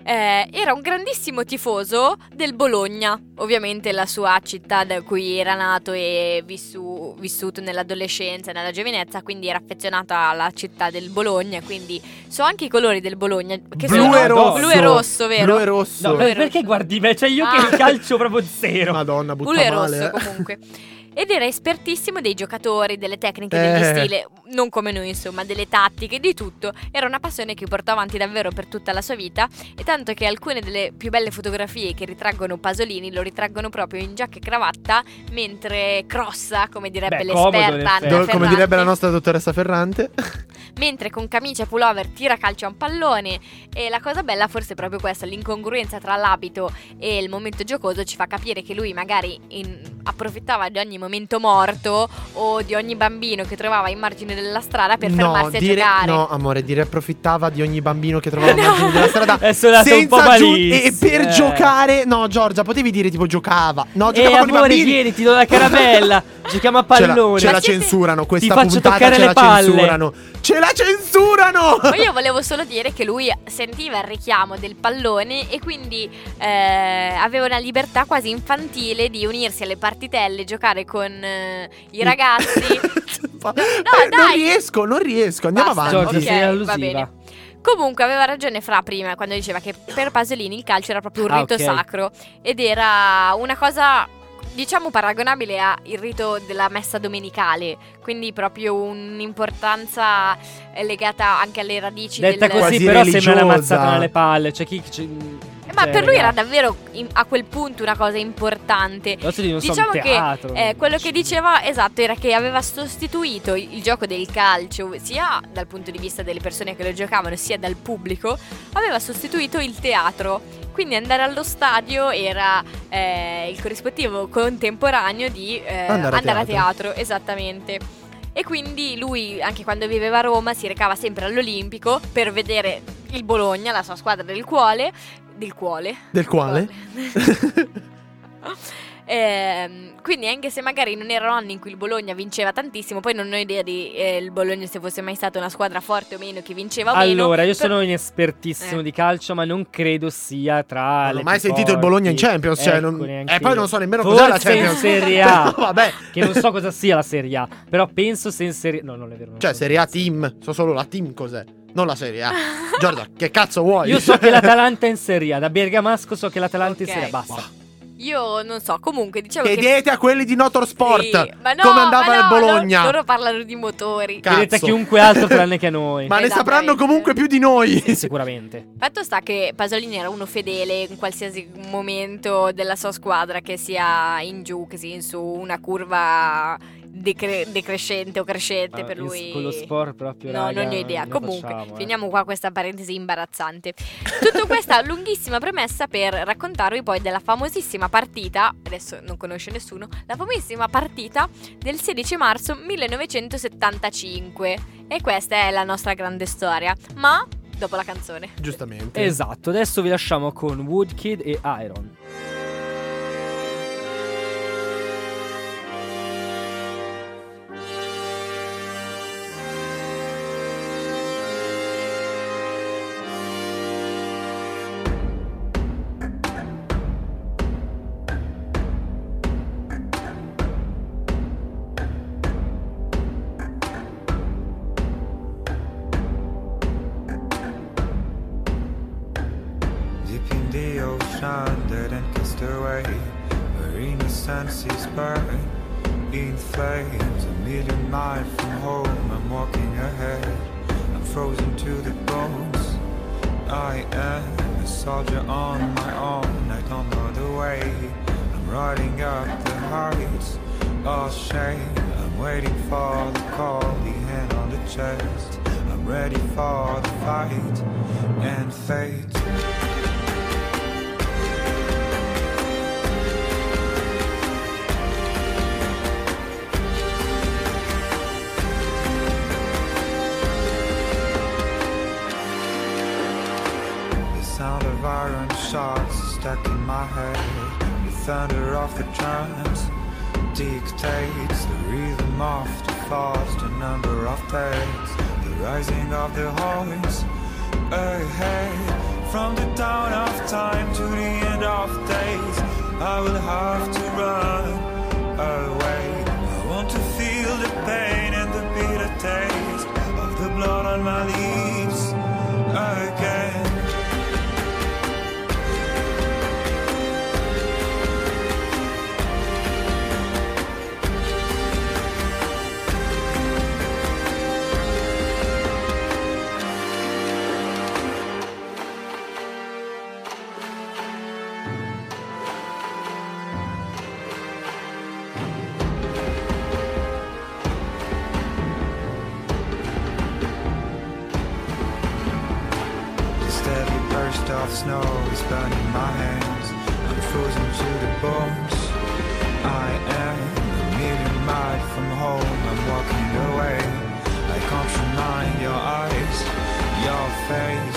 A: Eh, era un grandissimo tifoso del Bologna, ovviamente la sua città da cui era nato e vissu- vissuto nell'adolescenza e nella giovinezza, quindi era affezionato alla città del Bologna, quindi so anche i colori del Bologna, che
B: Blu
A: sono
B: e rosso.
A: blu e rosso, vero?
B: Blu e rosso.
C: No, per-
A: era-
C: perché guardi me? Cioè, io
A: Ah.
C: che il calcio proprio zero.
B: Madonna, butta
A: Blu e
B: male.
A: rosso
B: eh.
A: comunque. Ed era espertissimo dei giocatori, delle tecniche,
B: Eh.
A: degli stili, non come noi insomma, delle tattiche, di tutto. Era una passione che portò avanti davvero per tutta la sua vita e tanto che alcune delle più belle fotografie che ritraggono Pasolini lo ritraggono proprio in giacca e cravatta mentre crossa, come direbbe
C: Beh,
A: l'esperta. Anna
B: Do- come direbbe la nostra dottoressa Ferrante.
A: mentre con camicia e pullover tira calcio a un pallone e la cosa bella forse è proprio questa, l'incongruenza tra l'abito e il momento giocoso ci fa capire che lui magari in- approfittava di ogni momento morto o di ogni bambino che trovava in margine della strada per
B: no,
A: fermarsi a
B: dire,
A: giocare.
B: no, amore, dire approfittava di ogni bambino che trovava a margine della strada.
C: È suonato un po'
B: senza giu- E per
C: eh.
B: giocare, no, Giorgia, potevi dire tipo giocava. No,
C: Eh,
B: giocava con i
C: amore,
B: bambini.
C: vieni, ti do la caramella. Giochiamo a
B: Ce la,
C: pallone.
B: ce la
A: Ma siete-
B: censurano, questa puntata ce la
C: palle.
B: censurano. Ce la censurano!
A: Ma io volevo solo dire che lui sentiva il richiamo del pallone e quindi eh, aveva una libertà quasi infantile di unirsi alle partitelle, giocare con eh, i ragazzi.
B: Fa-
A: No,
B: eh, non riesco, non riesco. Andiamo
A: Basta,
B: avanti.
C: Giorgi,
A: ok,
C: sei
A: va bene. Comunque aveva ragione Fra prima quando diceva che per Pasolini il calcio era proprio un
C: Ah,
A: rito
C: ok.
A: sacro ed era una cosa diciamo paragonabile al rito della messa domenicale, quindi proprio un'importanza eh, legata anche alle radici
C: Detta
A: del
C: così,
B: Quasi
C: però sembra una
B: religiosa.
C: mazzata nelle palle. Cioè, chi.
A: Eh, Ma
C: Cioè,
A: per lui era davvero in- a quel punto una cosa importante.
C: adesso di non so,
A: Diciamo che eh, quello che diceva esatto era che aveva sostituito il, il gioco del calcio sia dal punto di vista delle persone che lo giocavano sia dal pubblico, aveva sostituito il teatro. Quindi andare allo stadio era eh, il corrispettivo contemporaneo di eh,
B: Andare a
A: andare a
B: teatro.
A: teatro, esattamente. E quindi lui, anche quando viveva a Roma, si recava sempre all'Olimpico per vedere il Bologna, la sua squadra del cuore. Del cuore.
B: Del quale?
A: Ehm, quindi anche se magari non erano anni in cui il Bologna vinceva tantissimo, poi non ho idea di eh, il Bologna se fosse mai stata una squadra forte o meno che vinceva o meno.
C: Allora, io
A: però-
C: sono inespertissimo
A: Eh.
C: di calcio, ma non credo sia tra
B: Non
C: le
B: ho mai sentito il Bologna in
C: forti.
B: Champions. Cioè,
C: Ecco,
B: non-
C: neanche
B: E poi
C: io.
B: non so nemmeno cos'è la
C: Forse in
B: Champions.
C: Serie A.
B: Vabbè.
C: Che non so cosa sia la Serie A, però penso se in Serie No, non è vero. non
B: Cioè,
C: so.
B: Serie A team. So solo la team cos'è. Non la Serie A. Giorda, che cazzo vuoi?
C: Io so che l'Atalanta è in Serie A, da Bergamasco so che l'Atalanta è in. Serie A, basta.
A: Io non so, comunque diciamo che...
B: Chiedete a quelli di Notorsport
A: Sì, ma no,
B: come andava
A: ma
B: il
A: no,
B: Bologna.
A: Loro, loro parlano di motori.
B: Cazzo.
C: Chiedete a chiunque altro tranne che a noi.
B: Ma ne sapranno comunque più di noi.
C: Sì, sicuramente.
A: Fatto sta che Pasolini era uno fedele in qualsiasi momento della sua squadra, che sia in giù, che sia in su, una curva decre- decrescente o crescente
C: Ah,
A: per lui.
C: Con lo sport proprio,
A: No,
C: raga,
A: non ne ho idea. Comunque,
C: facciamo, eh.
A: finiamo qua questa parentesi imbarazzante. Tutta questa lunghissima premessa per raccontarvi poi della famosissima partita, adesso non conosce nessuno, la famosissima partita del 16 marzo 1975. E questa è la nostra grande storia. Ma dopo la canzone.
B: Giustamente.
C: Esatto, adesso vi lasciamo con Woodkid e Iron.
G: Sound of iron shots stuck in my head. The thunder of the drums dictates the rhythm of the fast, the number of days, the rising of the horns ahead. From the dawn of time to the end of days, I will have to run away. I want to feel the pain and the bitter taste of the blood on my lips bones. I am a million miles from home. I'm walking away. I can't your eyes, your face.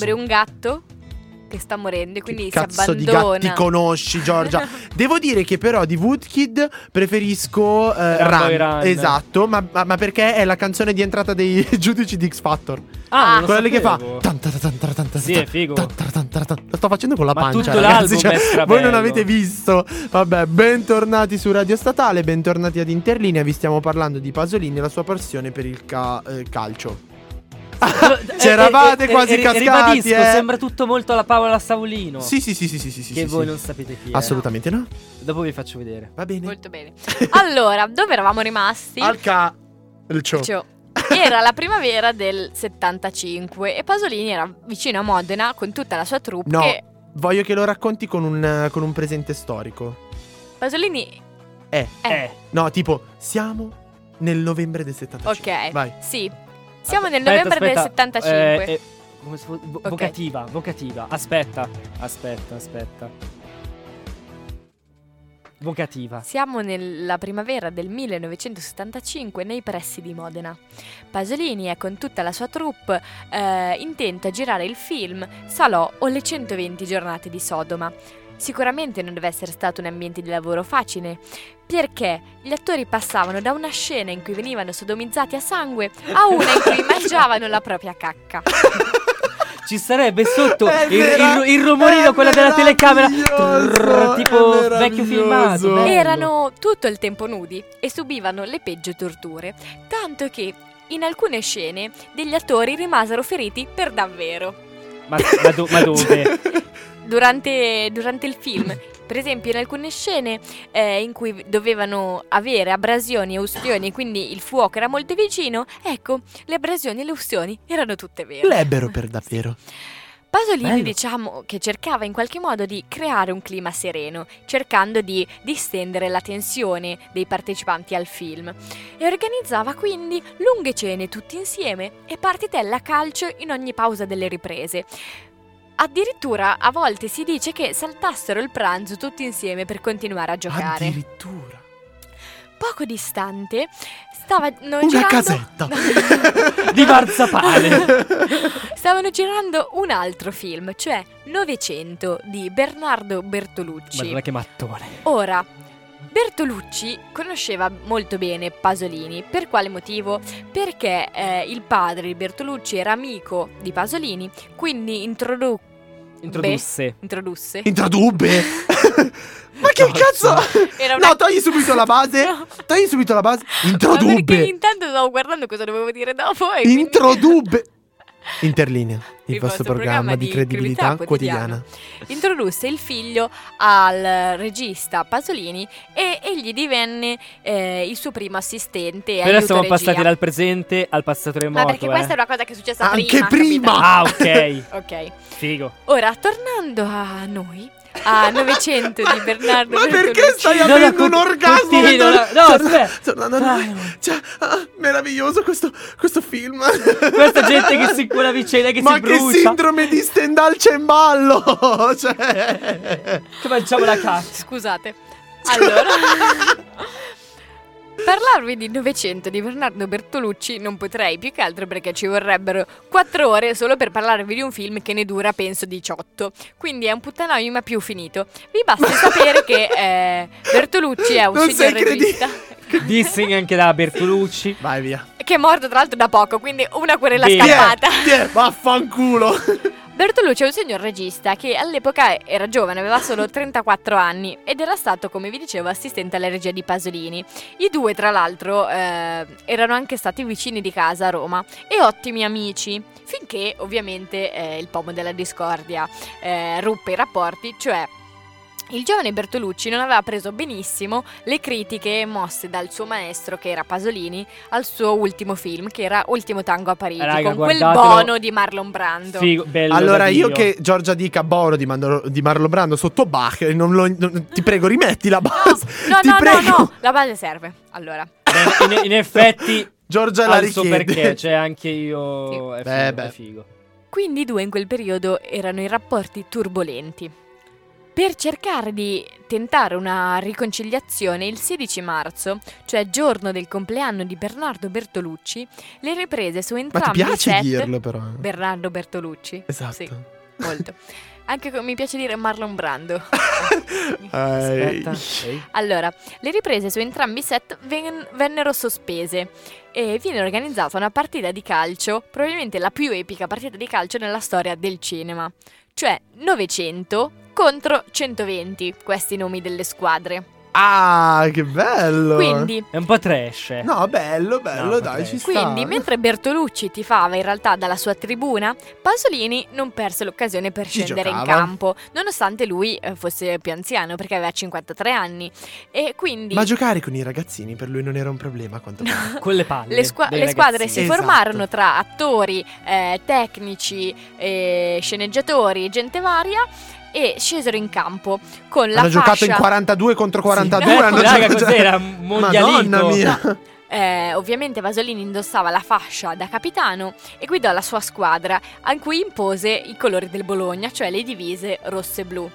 A: Sembri un gatto che sta morendo e quindi
B: che
A: si
B: cazzo di
A: abbandona.
B: gatti conosci, Giorgia? Devo dire che però di Woodkid preferisco eh, Run.
C: Run.
B: Esatto, ma, ma- ma perché è la canzone di entrata dei giudici di X Factor.
C: Ah, lo
B: Quella lì che fa.
C: Sì, è figo.
B: Lo sto facendo con la
C: Ma
B: pancia.
C: tutto
B: ragazzi,
C: l'album è
B: Voi non avete visto. Vabbè, bentornati su Radio Statale, bentornati ad Interlinea. Vi stiamo parlando di Pasolini e la sua passione per il ca- eh, calcio. C'eravate quasi cascati,
C: Ribadisco,
B: eh.
C: sembra tutto molto alla Paola Savolino.
B: Sì, sì, sì, sì, sì, sì,
C: Che
B: sì,
C: voi
B: sì.
C: non sapete chi è.
B: Assolutamente no.
C: Dopo vi faccio vedere.
B: Va bene.
A: Molto bene. Allora, dove eravamo rimasti?
B: Al ca- il cio.
A: Cioè, Era la primavera del 75 e Pasolini era vicino a Modena con tutta la sua troupe
B: No.
A: che
B: Voglio che lo racconti con un, con un presente storico.
A: Pasolini
B: Eh.
A: Eh.
B: No, tipo, siamo nel novembre del 75.
A: Ok.
B: Vai.
A: Sì. Siamo nel
C: Aspetta,
A: novembre del
C: aspetta.
A: 75.
C: Eh, eh, come si vo-
A: Ok.
C: Vocativa, vocativa. Aspetta, aspetta, aspetta. Vocativa.
A: Siamo nella primavera del 1975 nei pressi di Modena. Pasolini è con tutta la sua troupe eh, intento a girare il film Salò o le 120 giornate di Sodoma. Sicuramente non deve essere stato un ambiente di lavoro facile, perché gli attori passavano da una scena in cui venivano sodomizzati a sangue a una in cui mangiavano la propria cacca.
C: Ci sarebbe sotto il,
B: vera-
C: il- il rumorino,
B: è
C: quella della telecamera. Trrr, tipo vecchio filmato. bello.
A: Erano tutto il tempo nudi e subivano le peggio torture, tanto che in alcune scene degli attori rimasero feriti per davvero.
C: Ma, ma do- ma dove?
A: Durante, durante il film, per esempio, in alcune scene eh, in cui dovevano avere abrasioni e ustioni, quindi il fuoco era molto vicino, ecco, le abrasioni e le ustioni erano tutte vere.
B: L'ebbero per davvero.
A: Pasolini
C: Bello.
A: diciamo che cercava in qualche modo di creare un clima sereno, cercando di distendere la tensione dei partecipanti al film e organizzava quindi lunghe cene tutti insieme e partitella a calcio in ogni pausa delle riprese. Addirittura a volte si dice che saltassero il pranzo tutti insieme per continuare a giocare.
B: Addirittura.
A: Poco distante stavano
B: Una
A: girando
B: casetta.
C: Di marzapane.
A: Stavano girando un altro film, cioè 900 di Bernardo Bertolucci.
C: Madonna che mattone.
A: Ora, Bertolucci conosceva molto bene Pasolini. Per quale motivo? Perché eh, il padre di Bertolucci era amico di Pasolini, quindi introdu-
C: Introdusse.
A: introdusse.
B: Introdubbe. Ma che cazzo?
A: Era una-
B: No, togli subito la base.
A: No.
B: Togli subito la base.
A: Ma perché
B: Introdubbe.
A: intanto stavo guardando cosa dovevo dire dopo e quindi-
B: Introdubbe. Interlinea, il,
A: Il
B: vostro
A: vostro
B: programma,
A: programma
B: di
A: di
B: credibilità
A: credibilità
B: quotidiana.
A: introdusse il figlio al regista Pasolini e egli divenne eh, il suo primo assistente. e
C: Però
A: aiuto
C: siamo
A: regia.
C: passati dal presente al passato remoto.
A: Ma perché
C: eh.
A: questa è una cosa che è successa
B: Anche
A: prima.
B: prima!
C: Ah, ok.
A: Ok.
C: Figo.
A: Ora, tornando a noi, a 900 di Bernardo
B: Ma perché stai
C: No, no,
B: avendo un orgasmo?
C: continua,
B: mentre-
C: no, aspetta.
B: tornando a noi. Cioè, ah, meraviglioso questo, questo film.
C: Questa gente che si cura vicenda che
B: Ma
C: si
B: che
C: brucia.
B: sindrome di Stendhal cemballo! Cioè.
C: Che mangiamo la cazzo.
A: Scusate. Allora, parlarvi di 900 di Bernardo Bertolucci non potrei più che altro perché ci vorrebbero 4 ore solo per parlarvi di un film che ne dura penso 18. Quindi è un puttanaio ma più finito. Vi basti sapere che eh, Bertolucci è un
B: Non
A: regista
C: Dissing anche da Bertolucci.
B: Vai via.
A: che è morto tra l'altro da poco, quindi una querela
C: Via.
A: scappata.
B: Tiè, vaffanculo.
A: Bertolucci è un signor regista che all'epoca era giovane, aveva solo 34 anni ed era stato, come vi dicevo, assistente alla regia di Pasolini. I due, tra l'altro, eh, erano anche stati vicini di casa a Roma e ottimi amici, finché ovviamente eh, il pomo della discordia eh, ruppe i rapporti, cioè il giovane Bertolucci non aveva preso benissimo le critiche mosse dal suo maestro, che era Pasolini, al suo ultimo film, che era Ultimo Tango a Parigi,
C: Raga,
A: con quel bono di Marlon Brando.
C: Figo, bello.
B: Allora, io
C: Dio.
B: che Giorgia dica Boro di, Mando- di Marlo Brando sotto Bach, non lo- non- ti prego, rimetti la base.
A: No,
B: ti
A: no,
B: prego.
A: no, no, la base serve. Allora,
C: Beh, in, in effetti
B: Giorgia la richiede.
C: perché, cioè anche io è
B: Beh,
C: figo,
B: beh.
C: è figo.
A: quindi i due in quel periodo erano in rapporti turbolenti. Per cercare di tentare una riconciliazione, il 16 marzo, cioè giorno del compleanno di Bernardo Bertolucci, le riprese su
B: Ma ti
A: entrambi i
B: piace
A: set
B: dirlo però?
A: Bernardo Bertolucci.
B: Esatto.
A: Sì, molto. Anche co- mi piace dire Marlon Brando.
B: Eh,
C: Aspetta.
A: Allora, le riprese su entrambi i set ven- vennero sospese e viene organizzata una partita di calcio, probabilmente la più epica partita di calcio nella storia del cinema, cioè 900 contro 120, questi nomi delle squadre.
B: Ah, che bello.
A: Quindi
C: È un po' trash. eh.
B: No, bello, bello,
C: No,
B: dai, ci sta.
A: Quindi, mentre Bertolucci tifava in realtà dalla sua tribuna, Pasolini non perse l'occasione per
B: Ci
A: scendere in
B: giocava.
A: campo, nonostante lui eh, fosse più anziano perché aveva 53 anni. E quindi
B: Ma giocare con i ragazzini per lui non era un problema, quanto pare.
C: Con le palle.
A: le, squa- le squadre si.
B: Esatto.
A: formarono tra attori, eh, tecnici, eh, sceneggiatori, gente varia. E scesero in campo con la
B: hanno giocato
A: fascia
B: in 42 contro 42.
C: Ecco,
B: hanno
C: raga,
B: giocato-
C: cos'era? Mondialito.
B: Madonna mia.
A: Eh, ovviamente Pasolini indossava la fascia da capitano e guidò la sua squadra, a cui impose i colori del Bologna, cioè le divise rosse e blu.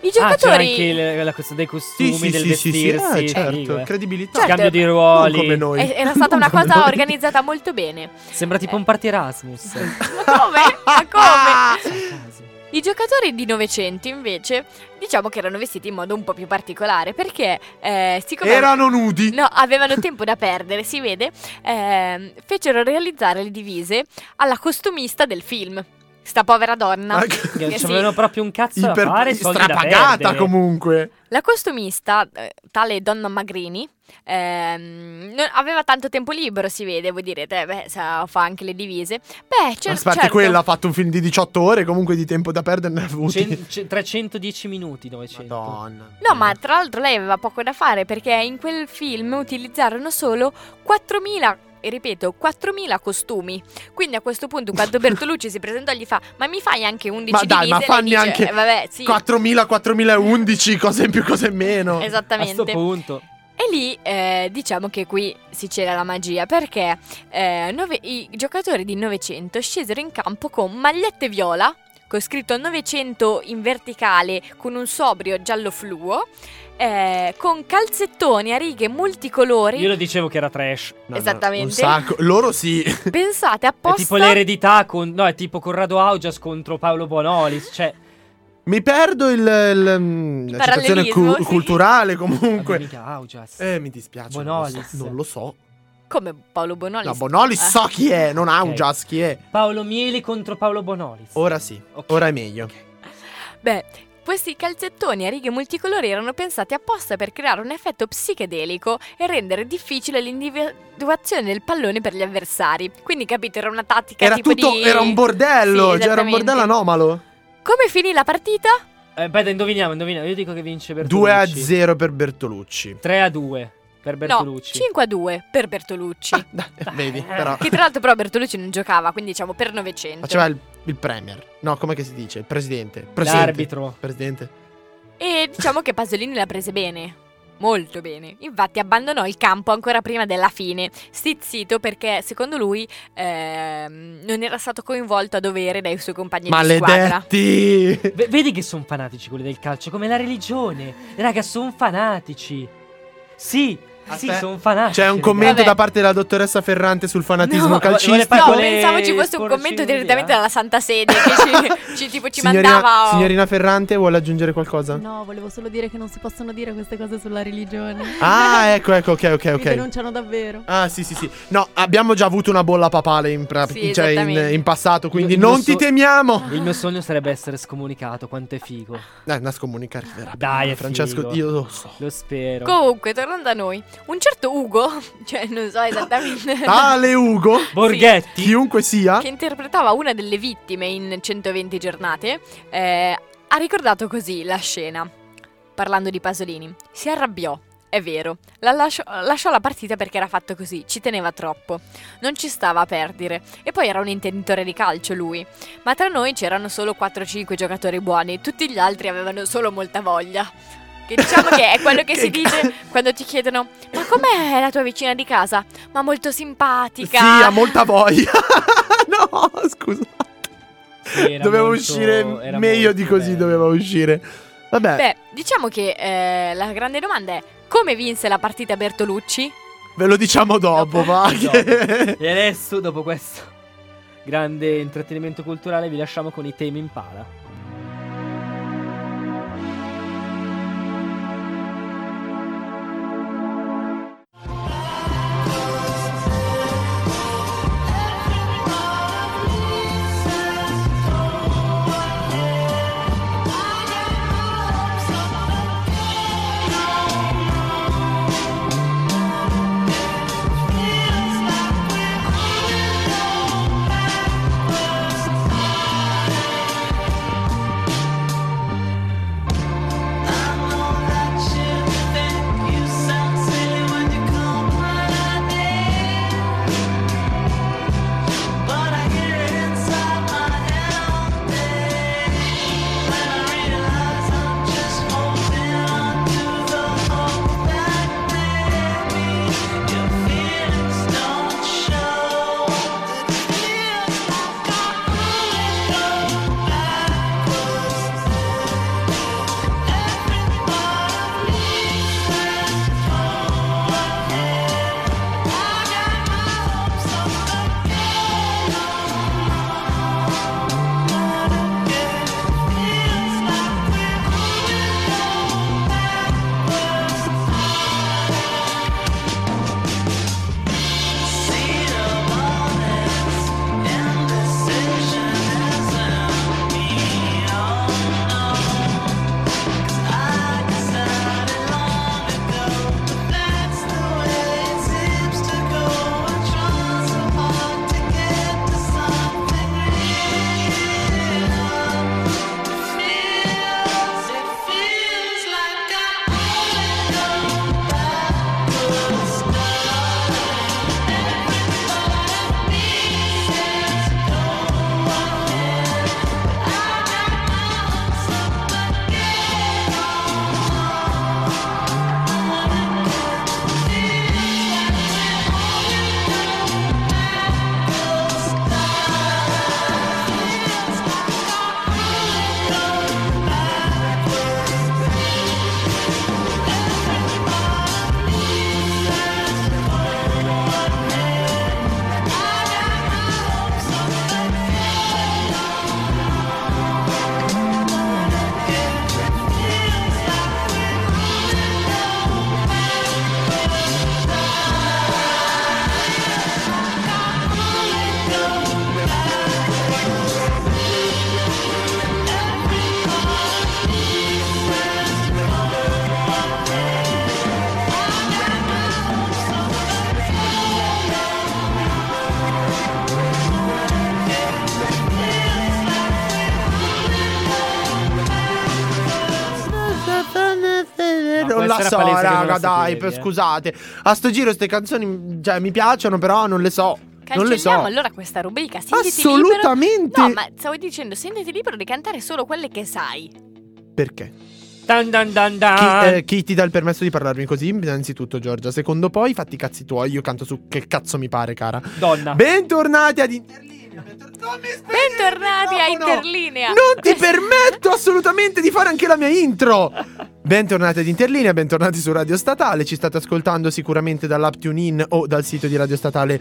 A: I
C: Ah,
A: giocatori.
C: anche il- la cosa dei costumi,
B: Sì, sì,
C: del
B: sì, sì, sì,
C: vestirsi.
B: eh, certo,
C: figo, eh.
B: credibilità.
A: Certo.
C: Scambio di
B: Non
C: ruoli.
B: come noi.
A: eh, Era stata
B: Non
A: una cosa
B: noi.
A: organizzata molto bene.
C: Sembra tipo un party Erasmus.
A: Ma come? Ma come? I giocatori di Novecento, invece, diciamo che erano vestiti in modo un po' più particolare perché, eh, siccome
B: Erano nudi.
A: No, avevano tempo da perdere, si vede. ehm, fecero realizzare le divise alla costumista del film. Sta povera donna.
C: Che
A: sì.
C: avevano proprio un cazzo da
B: Iper-
C: fare, da
B: strapagata
C: perdere.
B: comunque.
A: La costumista, eh, tale donna Magrini, ehm, non- aveva tanto tempo libero, si vede. Voi direte, beh, sa- fa anche le divise. Beh, cer-
B: A parte
A: certo.
B: quella ha fatto un film di 18 ore, comunque di tempo da perdere ne ha avuti.
C: Cen- ce- 310 minuti 900.
B: Madonna.
A: No, ma tra l'altro lei aveva poco da fare perché in quel film utilizzarono solo 4.000 e ripeto, 4.000 costumi. Quindi a questo punto, quando Bertolucci si presentò, gli fa: Ma mi fai anche 11
B: Ma dai,
A: divise?
B: ma
A: dice,
B: anche
A: "Eh, vabbè, sì,
B: 4000, 4011, cose in più, cose in meno.
C: A sto
A: esattamente.
C: punto.
A: E lì eh, diciamo che qui si c'era la magia perché eh, nove- i giocatori di 900 scesero in campo con magliette viola, con scritto 900 in verticale con un sobrio giallo fluo, eh, con calzettoni a righe multicolori.
C: Io lo dicevo che era trash.
B: No, no,
A: esattamente.
B: un sacco. Loro sì.
A: Pensate
C: È
A: apposta.
C: tipo l'eredità con. No, è tipo Corrado Augias contro Paolo Bonolis. Cioè.
B: Mi perdo il, il, mm, la
A: parallelismo,
B: cu-
A: sì.
B: culturale comunque.
C: mica Augias.
B: Eh, mi dispiace.
C: Bonolis.
B: Non lo so. Non lo so.
A: Come Paolo Bonolis.
B: La Bonolis
A: Eh.
B: so chi è, non Augias chi è.
C: Paolo Mieli contro Paolo Bonolis.
B: Ora sì,
C: Ok.
B: ora è meglio.
A: Beh, questi calzettoni a righe multicolori erano pensati apposta per creare un effetto psichedelico e rendere difficile l'individuazione del pallone per gli avversari. Quindi, capite, era una tattica
B: Era
A: tipo
B: tutto,
A: di...
B: era un bordello,
A: Sì,
B: cioè era un bordello anomalo.
A: Come finì la partita?
C: Eh, aspetta, indoviniamo, indoviniamo. Io dico che vince
B: 2
C: Bertolucci.
B: a 0 per Bertolucci.
C: 3 a 2 per Bertolucci.
A: No, 5 a 2 per Bertolucci.
B: Vedi, però.
A: che tra l'altro però Bertolucci non giocava, quindi diciamo per 900.
B: Faceva il, il premier. No, come che si dice? Il presidente. Presidente.
C: L'arbitro.
B: Presidente.
A: E diciamo che Pasolini la prese bene. Molto bene. Infatti abbandonò il campo ancora prima della fine, stizzito perché secondo lui ehm, non era stato coinvolto a dovere dai suoi compagni di squadra.
B: Maledetti!
C: V- vedi che sono fanatici quelli del calcio, come la religione. Raga, sono fanatici. Sì, sì,
B: Aspetta,
C: sono fanatici.
B: C'è un commento
A: Vabbè.
B: da parte della dottoressa Ferrante sul fanatismo
C: No,
B: calcistico.
A: No, pensavo ci fosse un commento direttamente dalla Santa Sede che ci, ci- tipo ci
B: signorina,
A: mandava.
B: signorina Ferrante vuole aggiungere qualcosa?
F: No, volevo solo dire che non si possono dire queste cose sulla religione.
B: Ah, ecco, ecco, ok, ok,
F: Mi
B: ok.
F: denunciano davvero.
B: Ah, sì, sì, sì. No, abbiamo già avuto una bolla papale in, pra-
A: Sì,
B: cioè in, in passato, quindi
C: Io-
B: non
C: io
B: ti
C: so-
B: temiamo.
C: Il mio sogno sarebbe essere scomunicato, quanto è figo.
B: Dai, una scomunicare verrà.
C: Dai, è
B: Francesco,
C: figo.
B: io lo so.
C: Lo spero.
A: Comunque, tornando a noi, un certo Ugo, cioè non so esattamente.
B: Ale Ugo,
C: Borghetti.
B: chiunque sia.
A: che interpretava una delle vittime in 120 giornate, eh, ha ricordato così la scena, parlando di Pasolini. Si arrabbiò, è vero, la lasciò, lasciò la partita perché era fatto così, ci teneva troppo. Non ci stava a perdere. E poi era un intenditore di calcio lui. Ma tra noi c'erano solo 4-5 giocatori buoni, tutti gli altri avevano solo molta voglia. Che diciamo che è quello che,
B: Che
A: si
B: ca-
A: dice quando ti chiedono: Ma com'è la tua vicina di casa? Ma molto simpatica.
B: Sì, ha molta voglia. no, scusa.
C: Era
B: doveva
C: molto-
B: uscire meglio di così,
C: bello.
B: doveva uscire. Vabbè,
A: Beh, diciamo che eh, la grande domanda è: come vinse la partita Bertolucci?
B: ve lo diciamo dopo,
A: Dopo.
B: va.
C: Dopo.
B: che-
C: E adesso, dopo questo grande intrattenimento culturale, vi lasciamo con i temi in pala.
B: Dai, per-
C: eh.
B: scusate. A sto giro queste canzoni cioè, mi piacciono, però non le so. Non le so.
A: Cancelliamo allora questa rubrica. Sentiti
B: Assolutamente.
A: libero. No, ma stavo dicendo, sentiti libero di cantare solo quelle che sai.
B: Perché?
C: Dan dan dan
B: Chi,
C: dan.
B: eh, chi ti dà il permesso di parlarmi così? Innanzitutto, Giorgia. Secondo poi, fatti i cazzi tuoi. Io canto su che cazzo mi pare, cara.
C: Donna.
B: Bentornati ad Interlinea.
A: Bentornati a! Interlinea.
B: Non ti permetto assolutamente di fare anche la mia intro. Bentornati ad Interlinea, bentornati su Radio Statale. Ci state ascoltando sicuramente dall'app TuneIn o dal sito di Radio Statale.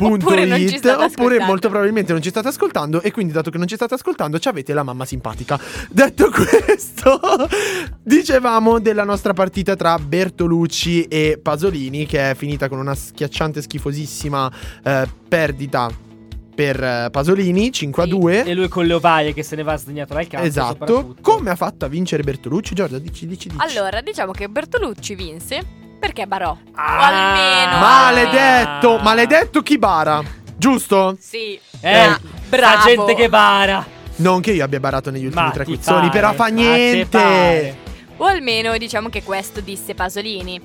A: Oppure
B: It, oppure molto probabilmente non ci state ascoltando e quindi dato che non ci state ascoltando ci avete la mamma simpatica detto questo dicevamo della nostra partita tra Bertolucci e Pasolini che è finita con una schiacciante schifosissima eh, perdita per eh, Pasolini 5 a
A: Sì.
B: 2
C: E lui con le ovaie che se ne va sdegnato dal campo.
B: Esatto. Come ha fatto a vincere Bertolucci? Giorgia, dici, dici, dici.
A: Allora, diciamo che Bertolucci vinse perché barò.
C: Ah.
A: O almeno.
B: Maledetto, maledetto chi bara. Giusto?
A: Sì.
C: Eh,
A: Ah, bravo.
C: sta gente che bara.
B: Non che io abbia barato negli ultimi
C: Ma
B: tre
C: ti
B: quizzoni,
C: pare,
B: però fa niente.
A: O almeno diciamo che questo disse Pasolini.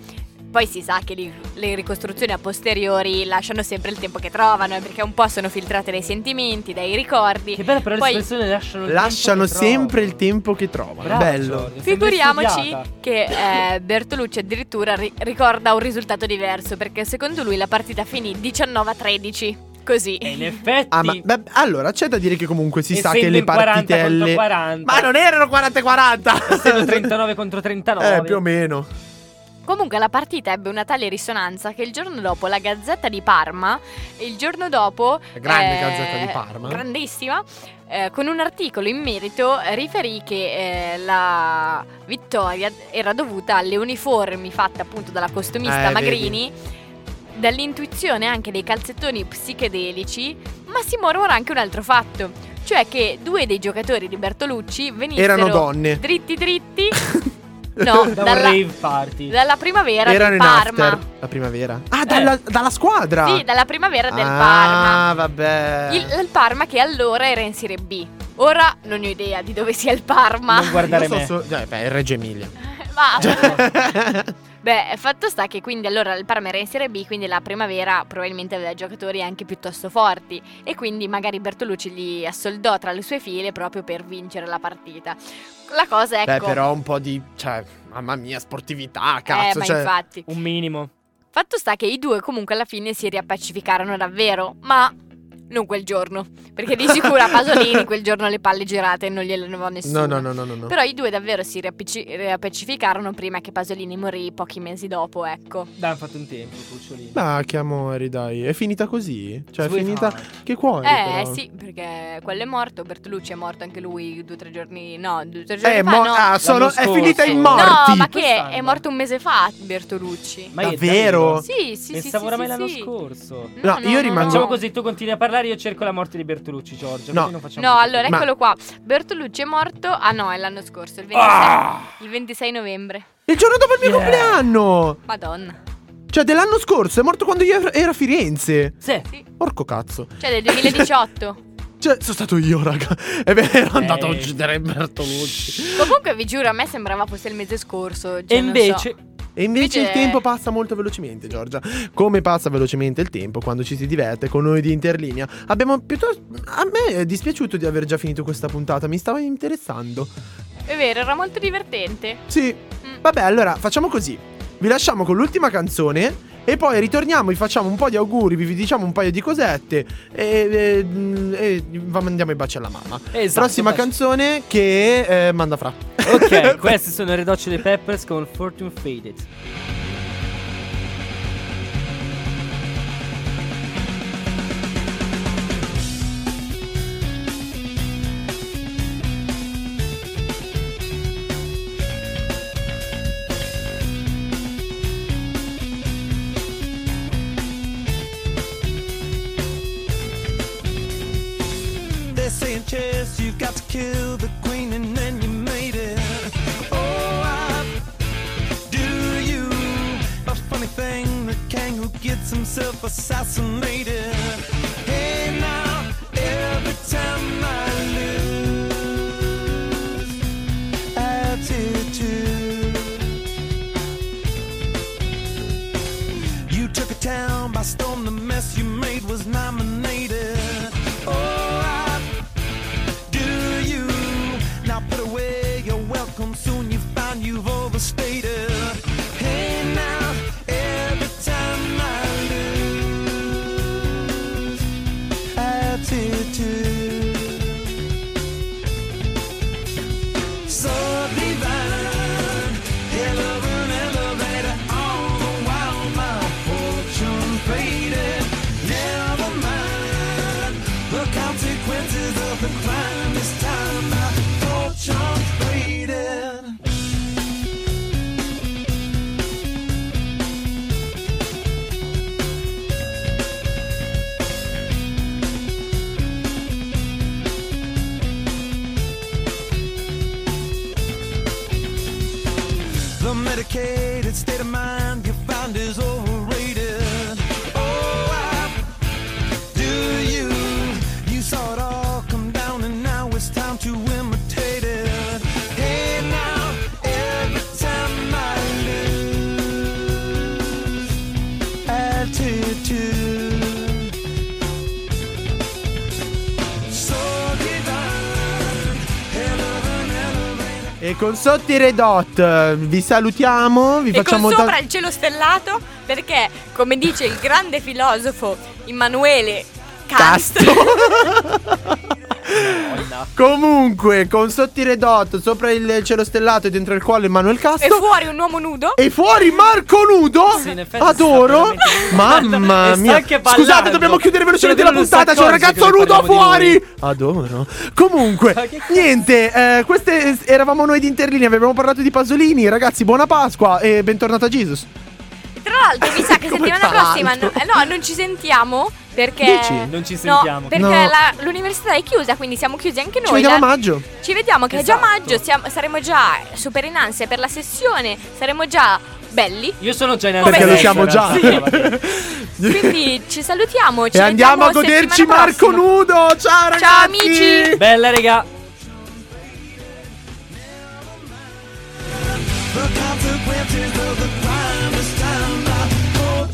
A: Poi si sa che li- le ricostruzioni a posteriori lasciano sempre il tempo che trovano, eh, perché un po' sono filtrate dai sentimenti, dai ricordi.
C: Che bello, però
A: Poi-
C: le persone lasciano il
B: Lasciano sempre il
C: trovano.
B: tempo che trovano.
C: Bravo,
B: Bello.
C: Giorgio, ben
A: Figuriamoci che eh, Bertolucci addirittura ri- ricorda un risultato diverso, perché secondo lui la partita finì 19 a 13. Così.
C: E in effetti.
B: Ah, ma beh, allora c'è da dire che comunque si sa che le
C: 40
B: partitelle.
C: contro 40.
B: Ma non erano 40 e 40.
C: Essendo 39 contro 39.
B: Eh, più o meno.
A: Comunque la partita ebbe una tale risonanza che il giorno dopo la Gazzetta di Parma, il giorno dopo...
B: Grande
A: eh,
B: Gazzetta di Parma.
A: Grandissima. eh, con un articolo in merito riferì che eh, la vittoria era dovuta alle uniformi fatte appunto dalla costumista
B: Eh,
A: Magrini, dall'intuizione anche dei calzettoni psichedelici, ma si mormora anche un altro fatto, cioè che due dei giocatori di Bertolucci venissero
B: Erano donne.
A: dritti dritti no,
C: Da un
A: dalla,
C: rave party.
A: dalla primavera
B: Erano
A: del
B: in
A: Parma.
B: after. La primavera. Ah, dalla, dalla squadra.
A: Sì, dalla primavera del
B: ah,
A: Parma.
B: vabbè.
A: Il, il Parma che allora era in Serie B. Ora non ho idea di dove sia il Parma.
C: Non guardare
B: Io so
C: me.
B: so- eh, beh, il Reggio Emilia.
A: Ma beh, fatto sta che quindi allora il Parma era in Serie B, quindi la primavera probabilmente aveva giocatori anche piuttosto forti e quindi magari Bertolucci li assoldò tra le sue file proprio per vincere la partita. La cosa
B: Beh,
A: ecco,
B: però un po' di. Cioè, mamma mia, sportività,
A: eh,
B: cazzo.
A: ma
B: cioè,
A: infatti.
C: Un minimo.
A: Fatto sta che i due comunque alla fine si riappacificarono davvero, ma non quel giorno. Perché di sicuro a Pasolini quel giorno le palle girate non gliele levò nessuno.
B: No, no, no, no, no. no.
A: Però i due davvero si riappacificarono prima che Pasolini morì pochi mesi dopo, ecco.
C: Dai, hanno fatto un tempo, cucciolini.
B: Ma che amore, dai. È finita così? Cioè, è
C: Sweet
B: finita.
C: heart.
B: Che cuore.
A: Eh
B: però.
A: sì, perché quello è morto, Bertolucci è morto anche lui due o tre giorni, no, due o tre giorni
B: Eh,
A: fa,
B: mo-
A: no.
B: ah, sono- è finita in
C: No,
B: morti.
A: No, ma che è,
C: Quest'anno.
A: è morto un mese fa Bertolucci.
C: Ma io
B: Davvero?
A: Sì, sì, sì,
C: Pensavo
A: sì,
C: oramai
A: sì,
C: l'anno
A: sì.
C: scorso.
B: No, io rimango-
C: Facciamo così, tu continui a parlare, io cerco la morte di Bertolucci, Giorgio.
B: No.
C: così non facciamo
A: No,
C: tutto.
A: allora
B: Ma-
A: eccolo qua. Bertolucci è morto. Ah no, è l'anno scorso, il 26,
C: Ah!
A: il 26 novembre.
B: Il giorno dopo il mio
C: Yeah.
B: compleanno.
A: Madonna.
B: Cioè, dell'anno scorso. È morto quando io ero- a Firenze.
C: Sì.
B: Porco cazzo.
A: Cioè del 2018.
B: Cioè, sono stato io, raga. È vero, ero andato a uccidere Bertolucci.
A: Comunque vi giuro, a me sembrava fosse il mese scorso. cioè,
C: E
A: non
C: invece,
B: E invece
A: Invece-
B: il tempo passa molto velocemente, Giorgia. Come passa velocemente il tempo quando ci si diverte con noi di Interlinea? Abbiamo piuttosto. A me è dispiaciuto di aver già finito questa puntata, mi stava interessando.
A: È vero, era molto divertente.
B: Sì.
A: Mm.
B: Vabbè, allora facciamo così. Vi lasciamo con l'ultima canzone. E poi ritorniamo, vi facciamo un po' di auguri, vi diciamo un paio di cosette. E, e, e mandiamo i baci alla mamma.
C: Esatto,
B: Prossima
C: faccio-
B: canzone che eh, manda fra.
C: Ok, questi sono i Red Hot Chili Peppers con Fortune Faded.
E: Medicated state of mind you find is overrated.
B: E con sotto i Red Hot eh, vi salutiamo, vi
A: E con
B: facciamo
A: sopra
B: ta-
A: il cielo stellato, perché, come dice il grande filosofo Immanuele Kant,
B: Comunque, con sotto i Red Hot, sopra il cielo stellato e dentro il quale Manuel
A: e
B: Castro.
A: fuori un uomo nudo.
B: E fuori Marco Nudo
C: Sì, in effetti
B: Adoro Mamma
C: E
B: mia. Scusate dobbiamo chiudere velocemente la puntata C'è un ragazzo nudo fuori. Adoro Comunque? Niente eh, Queste eravamo noi di Interlini Avevamo parlato di Pasolini Ragazzi buona Pasqua E bentornato a Jesus
A: Tra l'altro, mi sa che settimana prossima no, eh, no, non ci sentiamo perché
B: Dici?
C: Non ci
A: No,
C: sentiamo.
A: perché
B: No.
A: la- l'università è chiusa, quindi siamo chiusi anche noi.
B: Ci vediamo a
A: La-
B: maggio
A: Ci vediamo che è già
C: Esatto.
A: maggio, siamo- saremo già super in ansia per la sessione, saremo già belli.
C: Io sono già in
A: Perché
C: ansia,
A: lo siamo
B: già.
A: Quindi ci salutiamo, ci
B: E andiamo a goderci Marco
A: prossima.
B: Nudo Ciao ragazzi
A: Ciao, amici.
C: Bella, raga.
E: The consequences of the